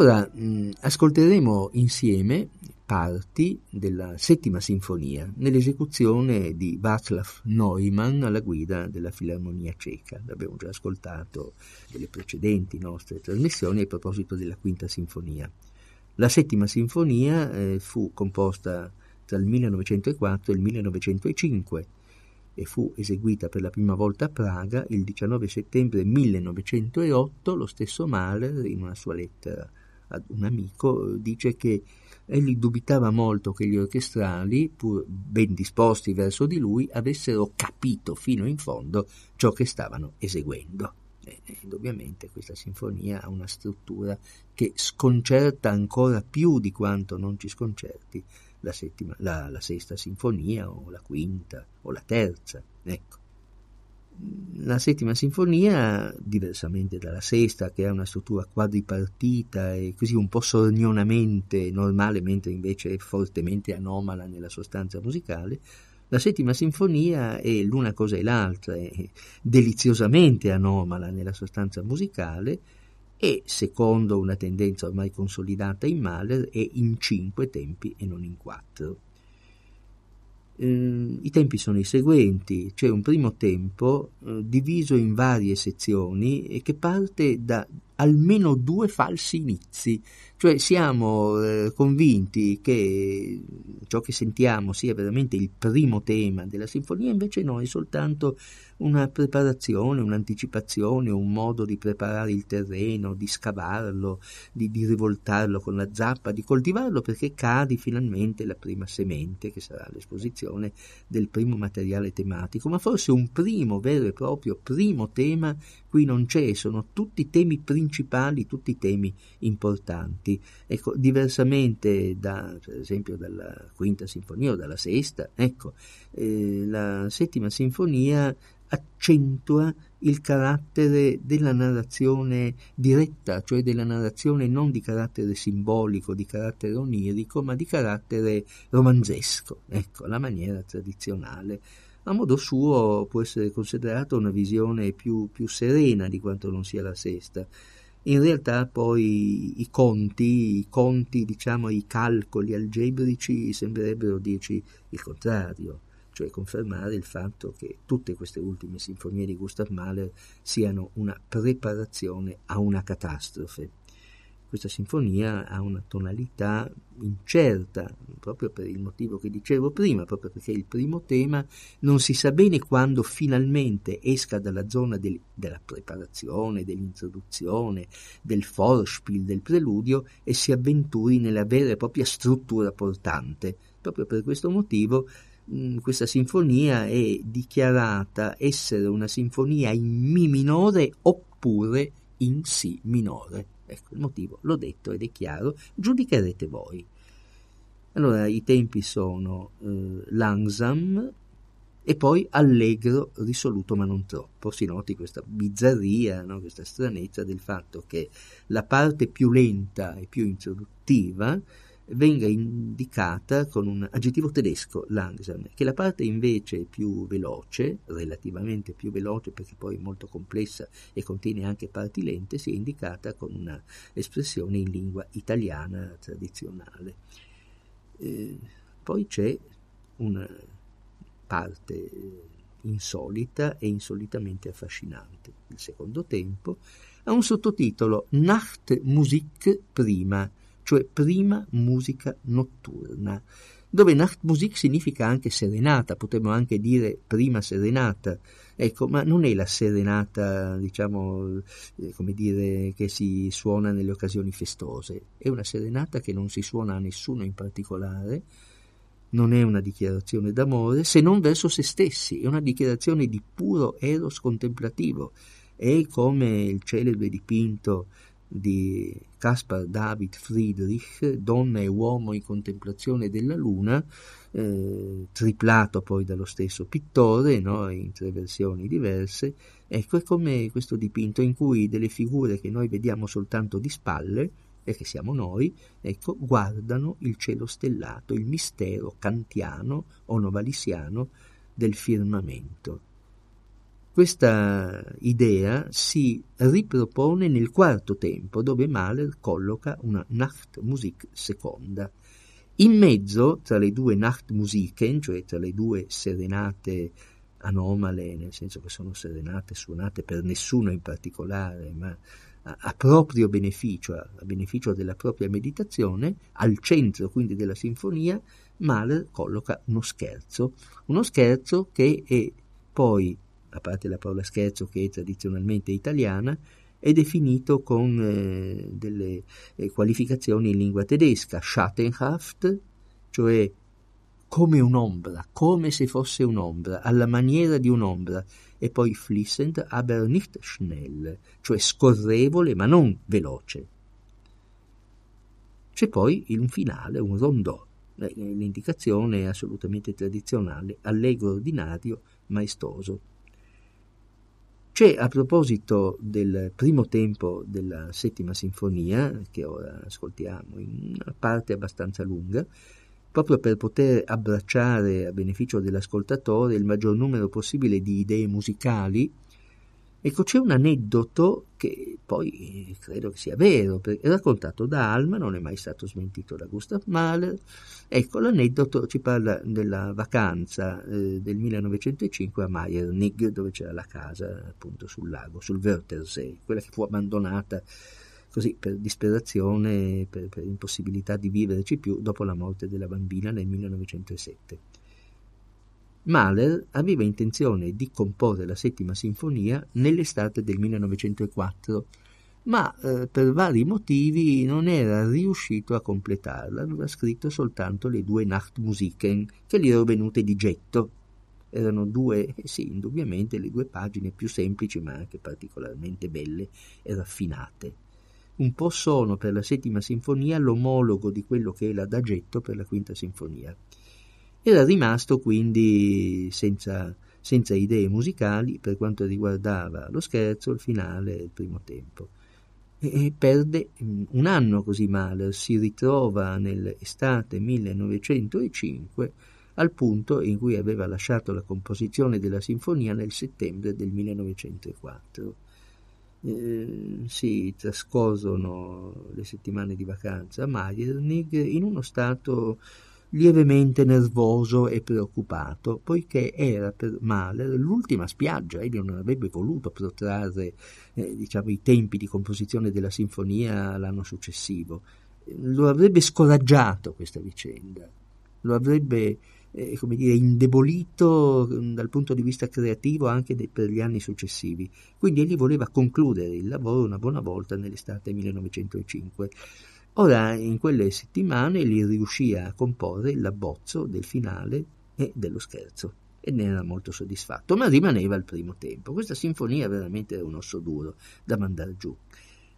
Ora mh, ascolteremo insieme parti della settima sinfonia nell'esecuzione di Václav Neumann alla guida della Filarmonia Ceca. L'abbiamo già ascoltato nelle precedenti nostre trasmissioni a proposito della quinta sinfonia. La settima sinfonia eh, fu composta tra il 1904 e il 1905 e fu eseguita per la prima volta a Praga il 19 settembre 1908. Lo stesso Mahler, in una sua lettera ad un amico, dice che egli dubitava molto che gli orchestrali, pur ben disposti verso di lui, avessero capito fino in fondo ciò che stavano eseguendo. Ed ovviamente questa sinfonia ha una struttura che sconcerta ancora più di quanto non ci sconcerti la, settima, la, la sesta sinfonia o la quinta o la terza. Ecco. La settima sinfonia, diversamente dalla sesta, che ha una struttura quadripartita e così un po' sornionamente normale, mentre invece è fortemente anomala nella sostanza musicale, la settima sinfonia è l'una cosa e l'altra, è deliziosamente anomala nella sostanza musicale e, secondo una tendenza ormai consolidata in Mahler, è in cinque tempi e non in quattro. Eh, I tempi sono i seguenti, c'è un primo tempo eh, diviso in varie sezioni e che parte da almeno due falsi inizi, cioè siamo eh, convinti che ciò che sentiamo sia veramente il primo tema della sinfonia, invece no, è soltanto una preparazione, un'anticipazione, un modo di preparare il terreno, di scavarlo, di, di rivoltarlo con la zappa, di coltivarlo perché cadi finalmente la prima semente, che sarà l'esposizione del primo materiale tematico, ma forse un primo vero e proprio primo tema qui non c'è, sono tutti temi principali, tutti temi importanti. Ecco, diversamente da, per esempio dalla quinta sinfonia o dalla sesta, ecco, eh, la settima sinfonia accentua il carattere della narrazione diretta, cioè della narrazione non di carattere simbolico, di carattere onirico, ma di carattere romanzesco, ecco, la maniera tradizionale a modo suo può essere considerata una visione più, più serena di quanto non sia la sesta. In realtà poi i conti, i conti, diciamo i calcoli algebrici sembrerebbero dirci il contrario, cioè confermare il fatto che tutte queste ultime sinfonie di Gustav Mahler siano una preparazione a una catastrofe questa sinfonia ha una tonalità incerta, proprio per il motivo che dicevo prima, proprio perché il primo tema non si sa bene quando finalmente esca dalla zona del, della preparazione, dell'introduzione, del Vorspiel, del preludio e si avventuri nella vera e propria struttura portante. Proprio per questo motivo mh, questa sinfonia è dichiarata essere una sinfonia in Mi minore oppure in Si minore. Ecco, il motivo l'ho detto ed è chiaro, giudicherete voi. Allora, i tempi sono eh, langsam e poi allegro, risoluto ma non troppo. Si noti questa bizzarria, no? questa stranezza del fatto che la parte più lenta e più introduttiva venga indicata con un aggettivo tedesco, langsam, che la parte invece più veloce, relativamente più veloce perché poi è molto complessa e contiene anche parti lente, sia indicata con una espressione in lingua italiana tradizionale. Eh, poi c'è una parte insolita e insolitamente affascinante. Il secondo tempo ha un sottotitolo Nachtmusik prima, cioè prima musica notturna, dove Nachtmusik significa anche serenata, potremmo anche dire prima serenata, ecco, ma non è la serenata, diciamo, eh, come dire, che si suona nelle occasioni festose, è una serenata che non si suona a nessuno in particolare, non è una dichiarazione d'amore se non verso se stessi, è una dichiarazione di puro eros contemplativo, è come il celebre dipinto di Caspar David Friedrich, Donna e uomo in contemplazione della luna, eh, triplato poi dallo stesso pittore, no? in tre versioni diverse. Ecco, è come questo dipinto in cui delle figure che noi vediamo soltanto di spalle, e che siamo noi, ecco, guardano il cielo stellato, il mistero kantiano o novalissiano del firmamento. Questa idea si ripropone nel quarto tempo, dove Mahler colloca una Nachtmusik seconda. In mezzo, tra le due Nachtmusiken, cioè tra le due serenate anomale, nel senso che sono serenate suonate per nessuno in particolare, ma a, a proprio beneficio, a, a, beneficio della propria meditazione, al centro quindi della sinfonia, Mahler colloca uno scherzo, uno scherzo che è poi, a parte la parola scherzo che è tradizionalmente italiana, è definito con eh, delle eh, qualificazioni in lingua tedesca, Schattenhaft, cioè come un'ombra, come se fosse un'ombra, alla maniera di un'ombra, e poi flissend, aber nicht schnell, cioè scorrevole ma non veloce. C'è poi un finale, un rondò, eh, l'indicazione è assolutamente tradizionale, allegro ordinario, maestoso. C'è a proposito del primo tempo della settima sinfonia, che ora ascoltiamo in una parte abbastanza lunga, proprio per poter abbracciare a beneficio dell'ascoltatore il maggior numero possibile di idee musicali. Ecco, c'è un aneddoto che poi credo che sia vero, perché raccontato da Alma, non è mai stato smentito da Gustav Mahler. Ecco, l'aneddoto ci parla della vacanza eh, del 1905 a Meiernig, dove c'era la casa appunto sul lago, sul Wörthersee, quella che fu abbandonata così per disperazione, per, per impossibilità di viverci più dopo la morte della bambina nel 1907. Mahler aveva intenzione di comporre la settima sinfonia nell'estate del 1904, ma eh, per vari motivi non era riuscito a completarla, aveva scritto soltanto le due Nachtmusiken che gli erano venute di getto. Erano due, eh sì, indubbiamente le due pagine più semplici ma anche particolarmente belle e raffinate un po' sono per la settima sinfonia l'omologo di quello che è l'adagetto per la quinta sinfonia. Era rimasto quindi senza, senza idee musicali per quanto riguardava lo scherzo, il finale e il primo tempo. E, perde mm, un anno così male, si ritrova nell'estate 1905 al punto in cui aveva lasciato la composizione della sinfonia nel settembre del 1904 eh, si trascorrono le settimane di vacanza a Meiernig in uno stato lievemente nervoso e preoccupato, poiché era per Mahler l'ultima spiaggia, egli non avrebbe voluto protrarre eh, diciamo, i tempi di composizione della sinfonia l'anno successivo. Lo avrebbe scoraggiato questa vicenda, lo avrebbe eh, come dire, indebolito mm, dal punto di vista creativo anche de- per gli anni successivi. Quindi egli voleva concludere il lavoro una buona volta nell'estate 1905. Ora, in quelle settimane, gli riuscì a comporre l'abbozzo del finale e dello scherzo e ne era molto soddisfatto, ma rimaneva il primo tempo. Questa sinfonia veramente era un osso duro da mandare giù.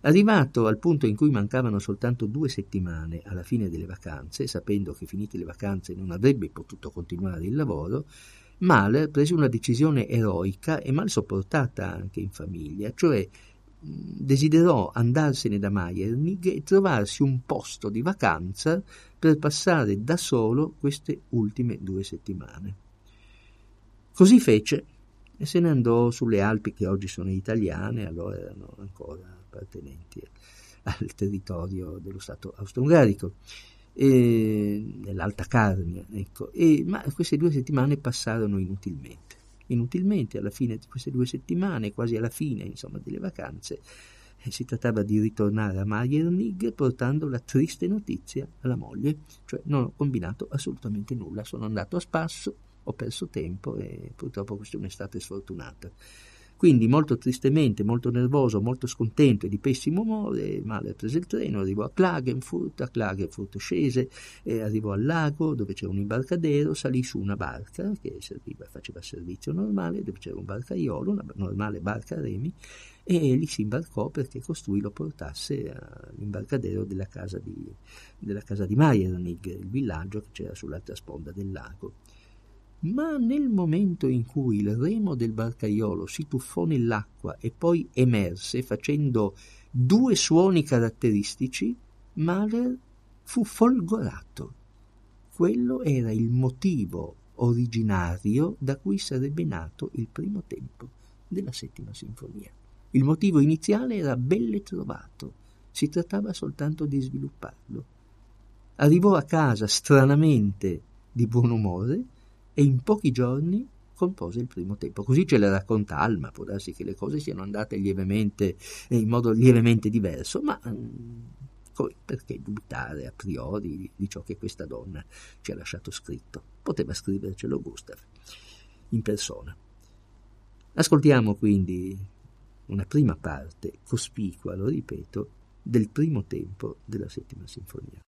Arrivato al punto in cui mancavano soltanto due settimane alla fine delle vacanze, sapendo che finite le vacanze non avrebbe potuto continuare il lavoro, Mahler prese una decisione eroica e mal sopportata anche in famiglia, cioè desiderò andarsene da Meiernig e trovarsi un posto di vacanza per passare da solo queste ultime due settimane. Così fece e se ne andò sulle Alpi che oggi sono italiane, allora erano ancora appartenenti al territorio dello Stato austro-ungarico, nell'Alta Carnia. Ecco. E, ma queste due settimane passarono inutilmente. Inutilmente alla fine di queste due settimane, quasi alla fine insomma, delle vacanze, eh, si trattava di ritornare a Meiernig portando la triste notizia alla moglie, cioè non ho combinato assolutamente nulla, sono andato a spasso, ho perso tempo e purtroppo questa è un'estate sfortunata. Quindi molto tristemente, molto nervoso, molto scontento e di pessimo umore, Mahler prese il treno, arrivò a Klagenfurt, a Klagenfurt scese, eh, arrivò al lago dove c'era un imbarcadero, salì su una barca che serviva, faceva servizio normale, dove c'era un barcaiolo, una normale barca a remi, e lì si imbarcò perché costui lo portasse all'imbarcadero della casa di, della casa di Meiernig, il villaggio che c'era sull'altra sponda del lago ma nel momento in cui il remo del barcaiolo si tuffò nell'acqua e poi emerse facendo due suoni caratteristici, Mahler fu folgorato. Quello era il motivo originario da cui sarebbe nato il primo tempo della settima sinfonia. Il motivo iniziale era belle trovato, si trattava soltanto di svilupparlo. Arrivò a casa stranamente di buon umore e in pochi giorni compose il primo tempo. Così ce le racconta Alma, può darsi che le cose siano andate lievemente, in modo lievemente diverso, ma mm, perché dubitare a priori di ciò che questa donna ci ha lasciato scritto? Poteva scrivercelo Gustav in persona. Ascoltiamo quindi una prima parte cospicua, lo ripeto, del primo tempo della settima sinfonia.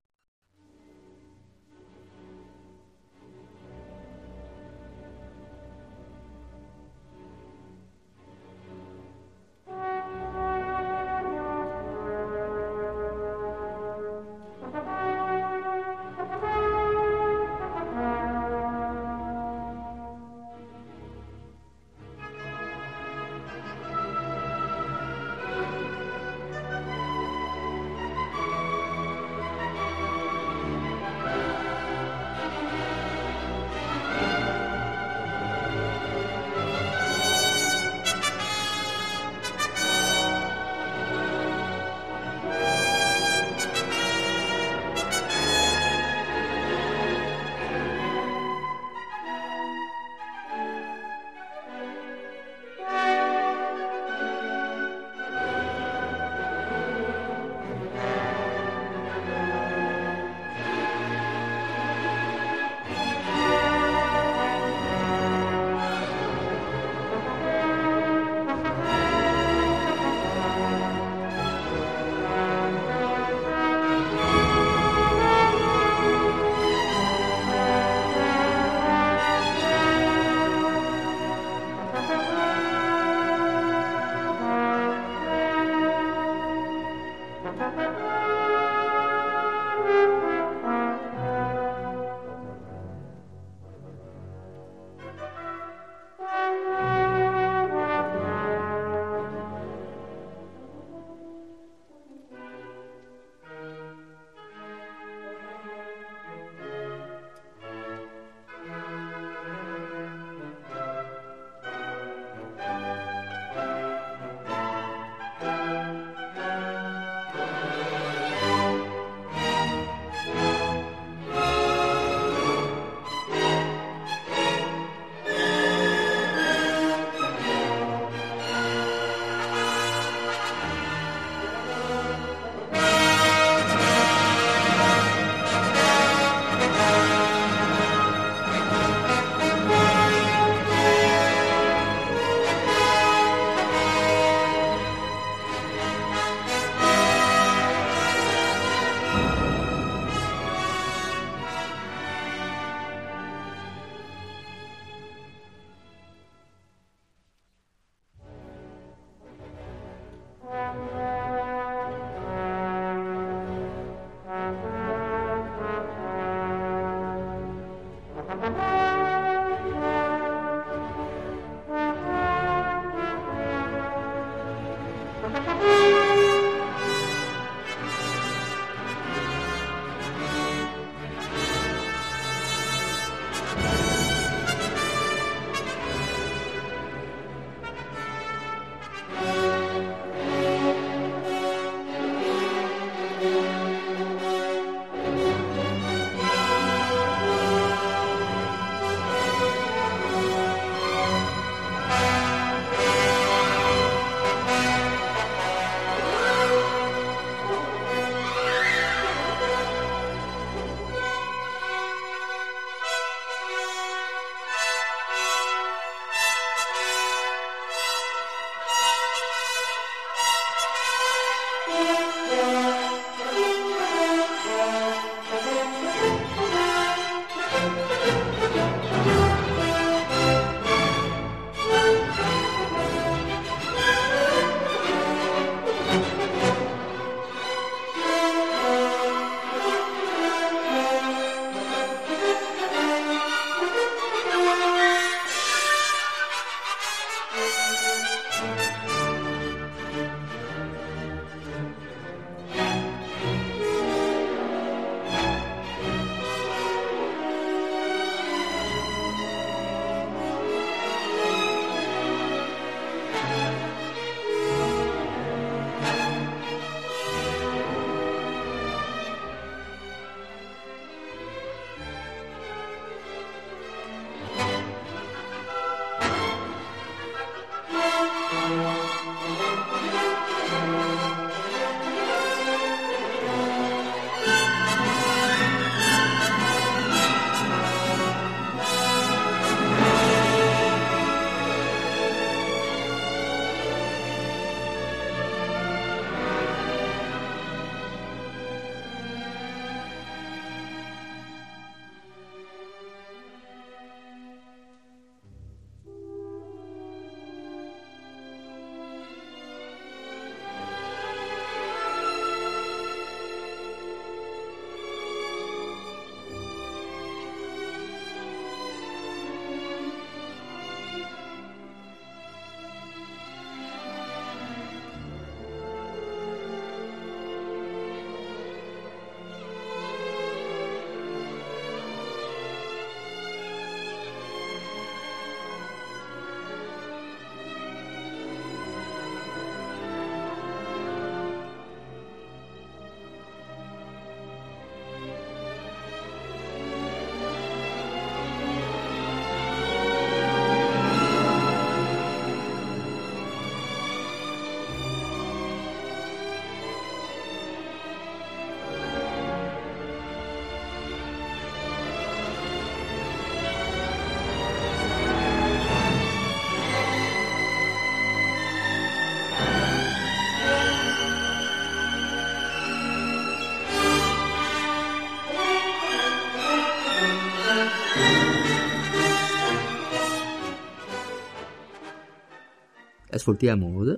Ascoltiamo ora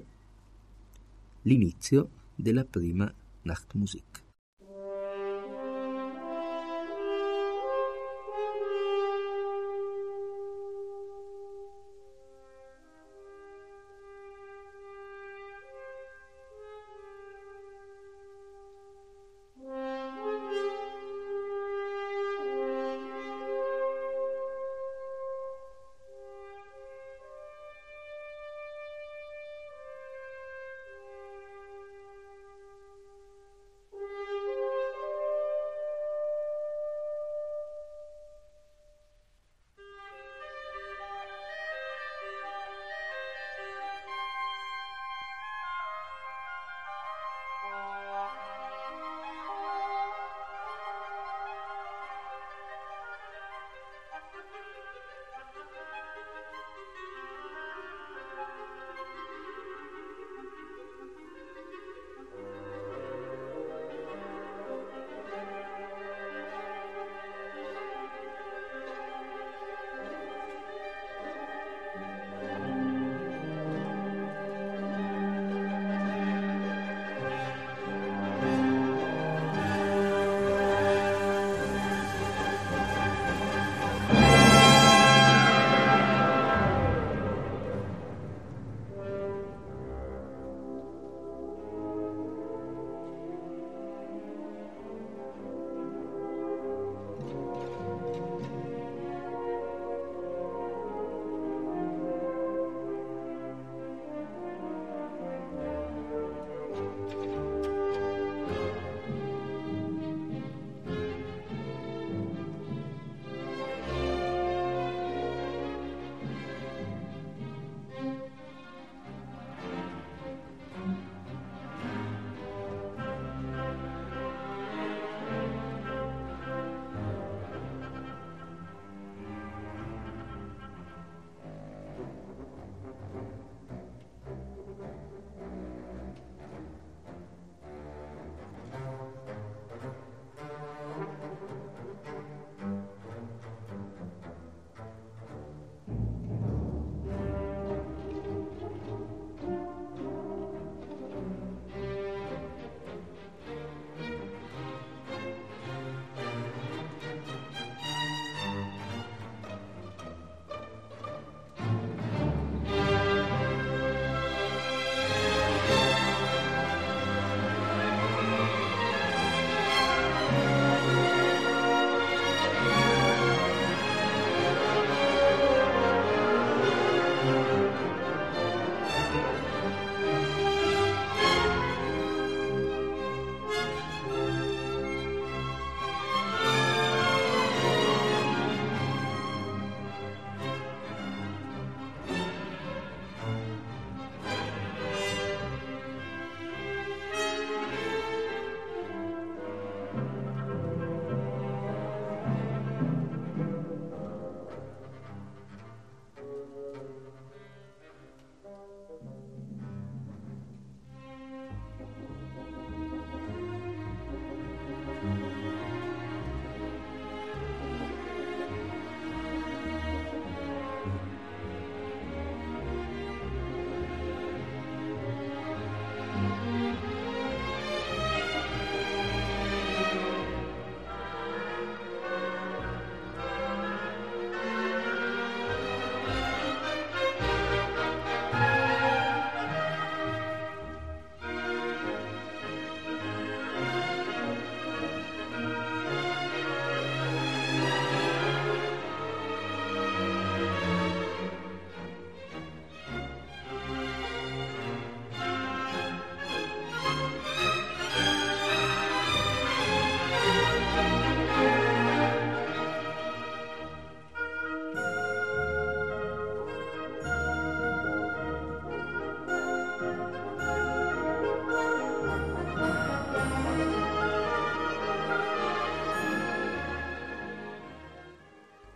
l'inizio della prima Nachtmusik.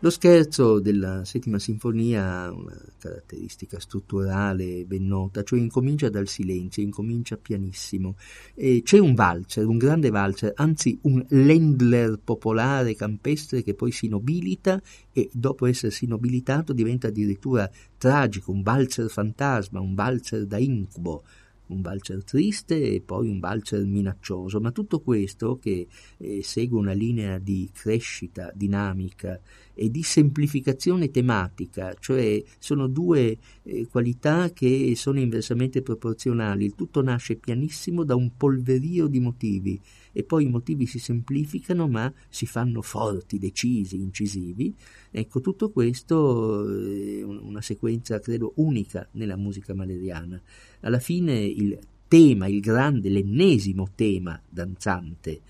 Lo scherzo della settima sinfonia ha una caratteristica strutturale ben nota, cioè incomincia dal silenzio, incomincia pianissimo. E c'è un valzer, un grande valzer, anzi un Ländler popolare campestre che poi si nobilita e dopo essersi nobilitato diventa addirittura tragico, un valzer fantasma, un valzer da incubo un valzer triste e poi un valzer minaccioso, ma tutto questo che eh, segue una linea di crescita dinamica e di semplificazione tematica, cioè sono due eh, qualità che sono inversamente proporzionali, il tutto nasce pianissimo da un polverio di motivi e poi i motivi si semplificano ma si fanno forti, decisi, incisivi. Ecco, tutto questo è una sequenza credo unica nella musica maleriana. Alla fine il tema, il grande, l'ennesimo tema danzante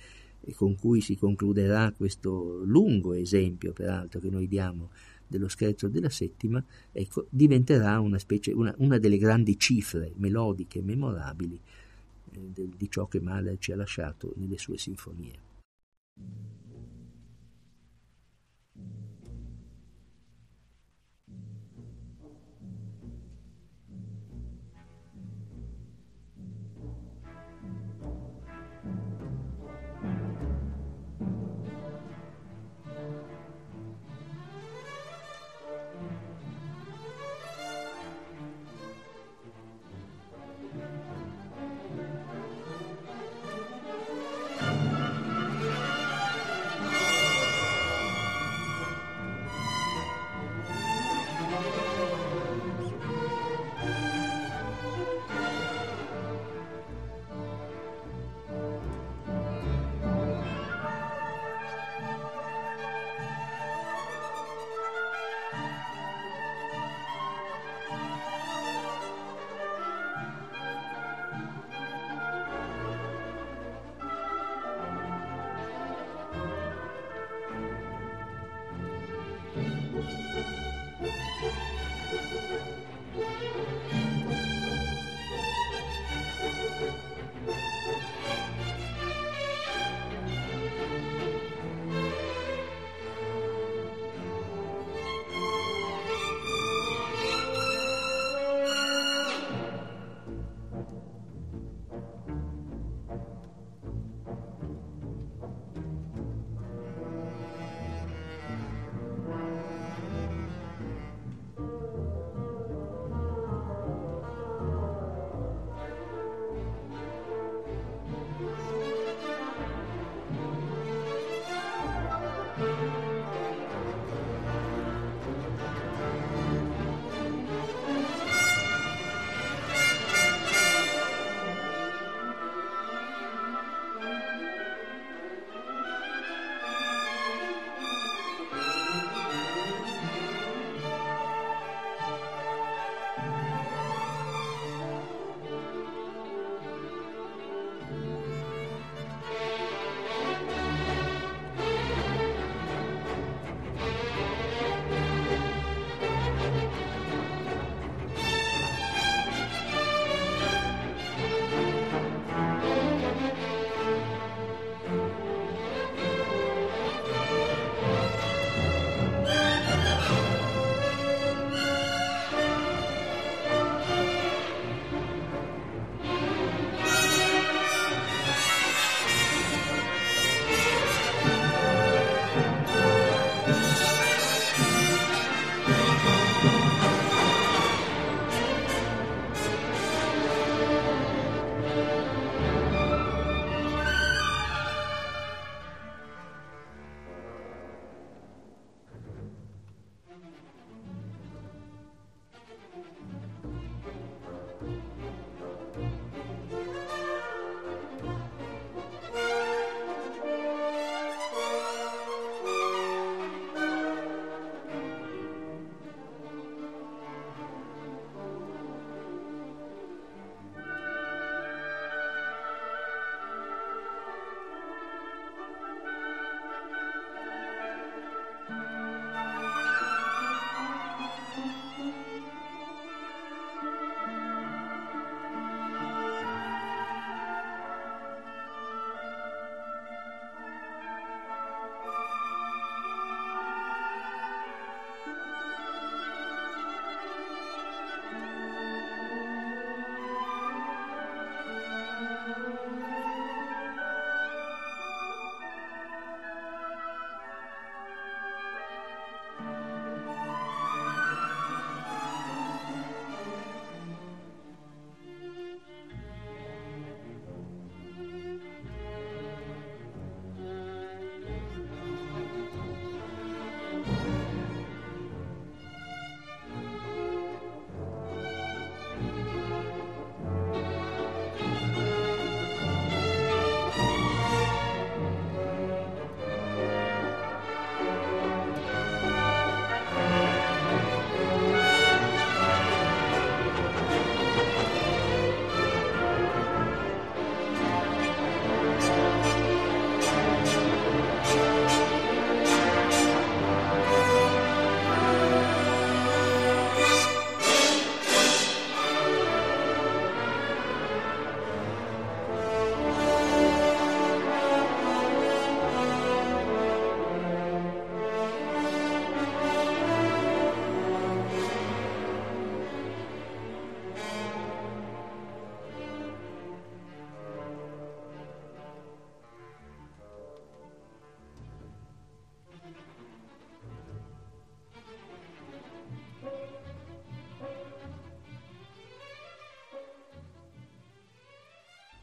con cui si concluderà questo lungo esempio, peraltro, che noi diamo dello scherzo della settima, ecco, diventerà una, specie, una, una delle grandi cifre melodiche memorabili eh, di ciò che Mahler ci ha lasciato nelle sue sinfonie.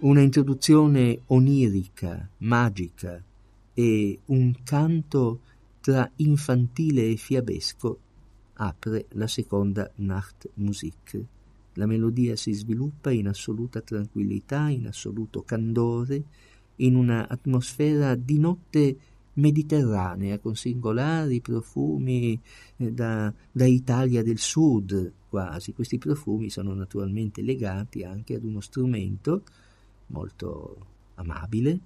Una introduzione onirica, magica e un canto tra infantile e fiabesco apre la seconda Nachtmusik. La melodia si sviluppa in assoluta tranquillità, in assoluto candore, in una atmosfera di notte mediterranea con singolari profumi eh, da, da Italia del Sud quasi. Questi profumi sono naturalmente legati anche ad uno strumento molto amabile,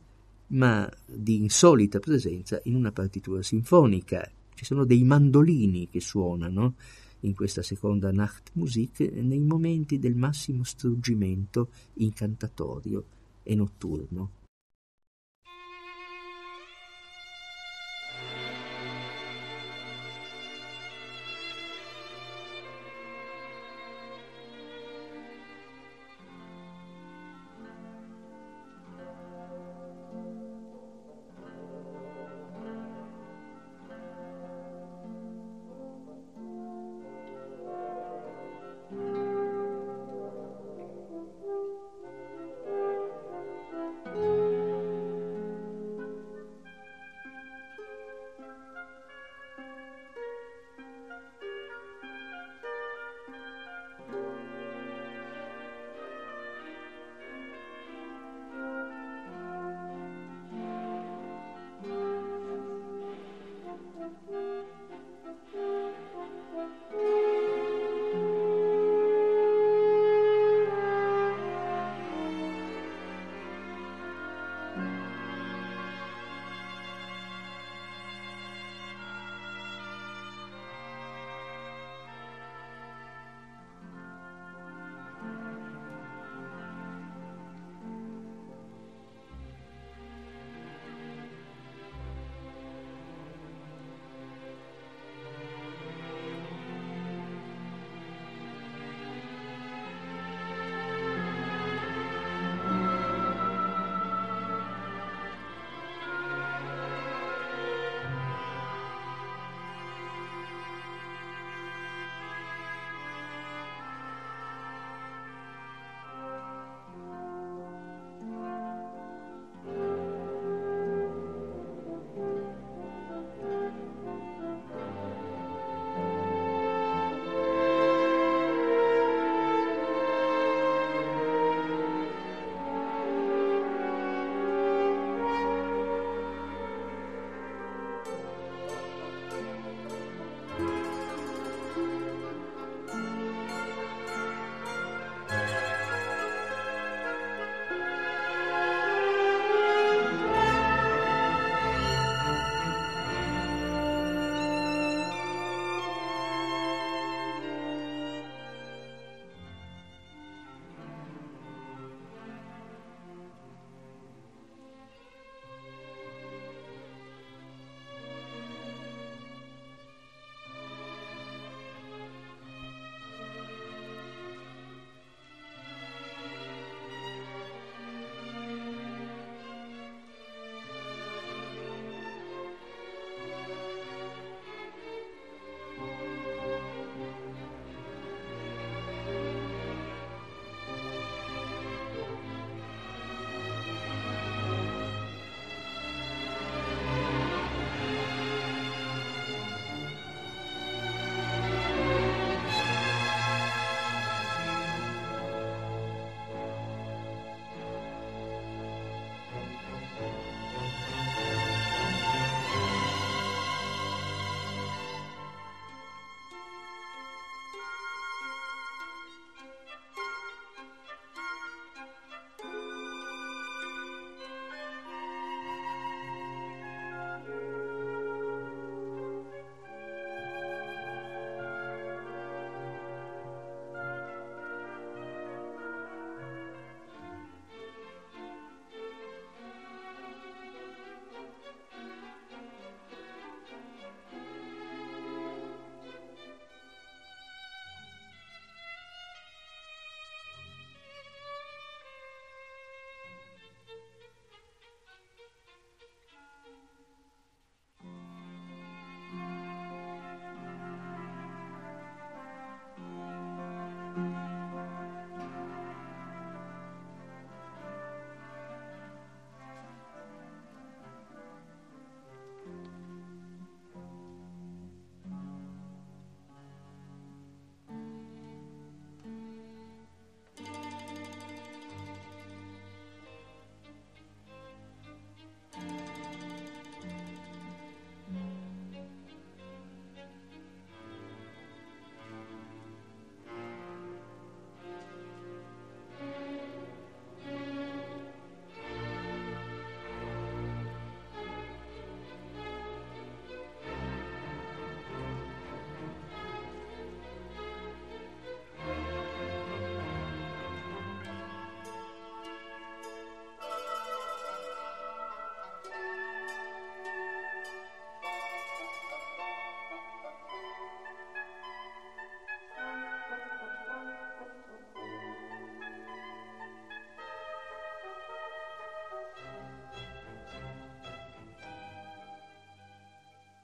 ma di insolita presenza in una partitura sinfonica. Ci sono dei mandolini che suonano in questa seconda Nachtmusik nei momenti del massimo struggimento incantatorio e notturno.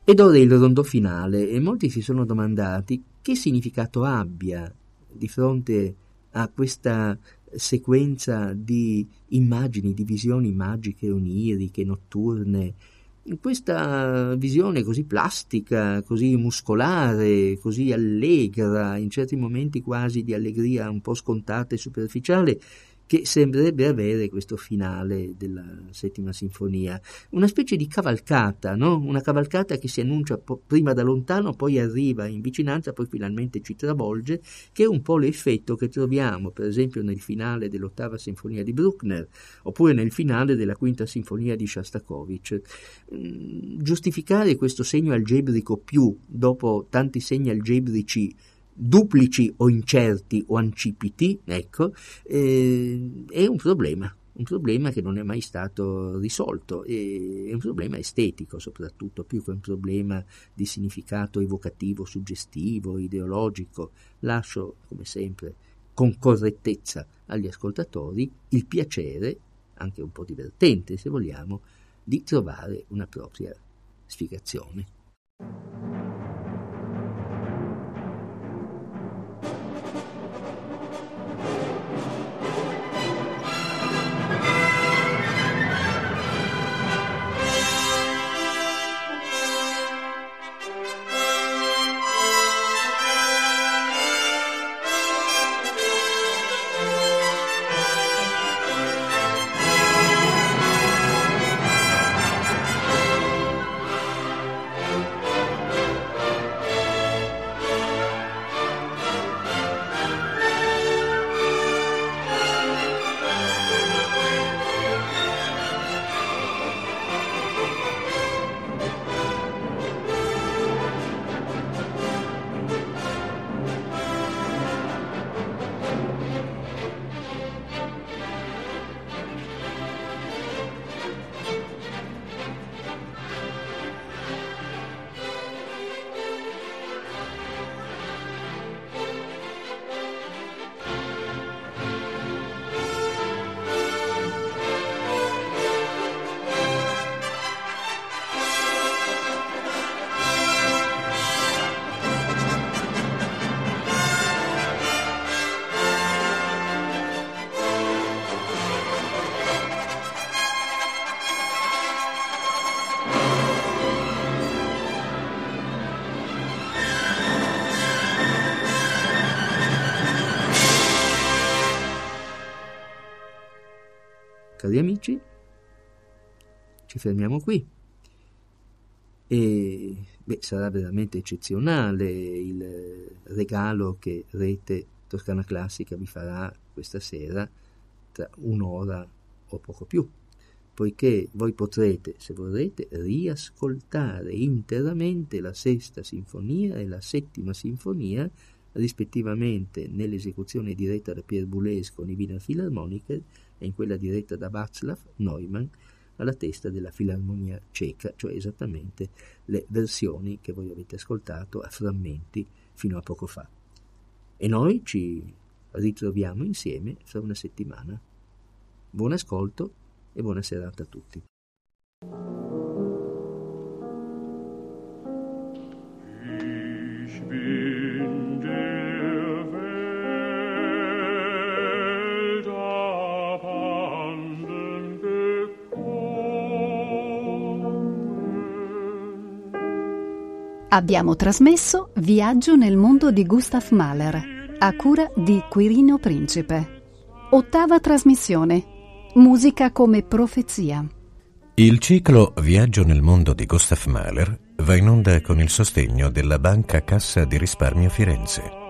Ed ora il rondo finale e molti si sono domandati che significato abbia di fronte a questa sequenza di immagini, di visioni magiche, oniriche, notturne, in questa visione così plastica, così muscolare, così allegra, in certi momenti quasi di allegria un po' scontata e superficiale, che sembrerebbe avere questo finale della settima sinfonia, una specie di cavalcata, no? una cavalcata che si annuncia po- prima da lontano, poi arriva in vicinanza, poi finalmente ci travolge, che è un po' l'effetto che troviamo per esempio nel finale dell'ottava sinfonia di Bruckner, oppure nel finale della quinta sinfonia di Shostakovich. Mm, giustificare questo segno algebrico più dopo tanti segni algebrici duplici o incerti o ancipiti, ecco, eh, è un problema, un problema che non è mai stato risolto, è un problema estetico soprattutto, più che un problema di significato evocativo, suggestivo, ideologico. Lascio, come sempre, con correttezza agli ascoltatori il piacere, anche un po' divertente se vogliamo, di trovare una propria spiegazione. Ci fermiamo qui. E beh, sarà veramente eccezionale il regalo che Rete Toscana Classica vi farà questa sera tra un'ora o poco più, poiché voi potrete, se vorrete, riascoltare interamente la sesta sinfonia e la settima sinfonia rispettivamente nell'esecuzione diretta da Pierre Boulez con i Wiener Philharmoniker e in quella diretta da Václav Neumann alla testa della Filarmonia ceca, cioè esattamente le versioni che voi avete ascoltato a frammenti fino a poco fa. E noi ci ritroviamo insieme fra una settimana. Buon ascolto e buona serata a tutti. Abbiamo trasmesso Viaggio nel mondo di Gustav Mahler, a cura di Quirino Principe. Ottava trasmissione. Musica come profezia. Il ciclo Viaggio nel mondo di Gustav Mahler va in onda con il sostegno della Banca Cassa di Risparmio Firenze.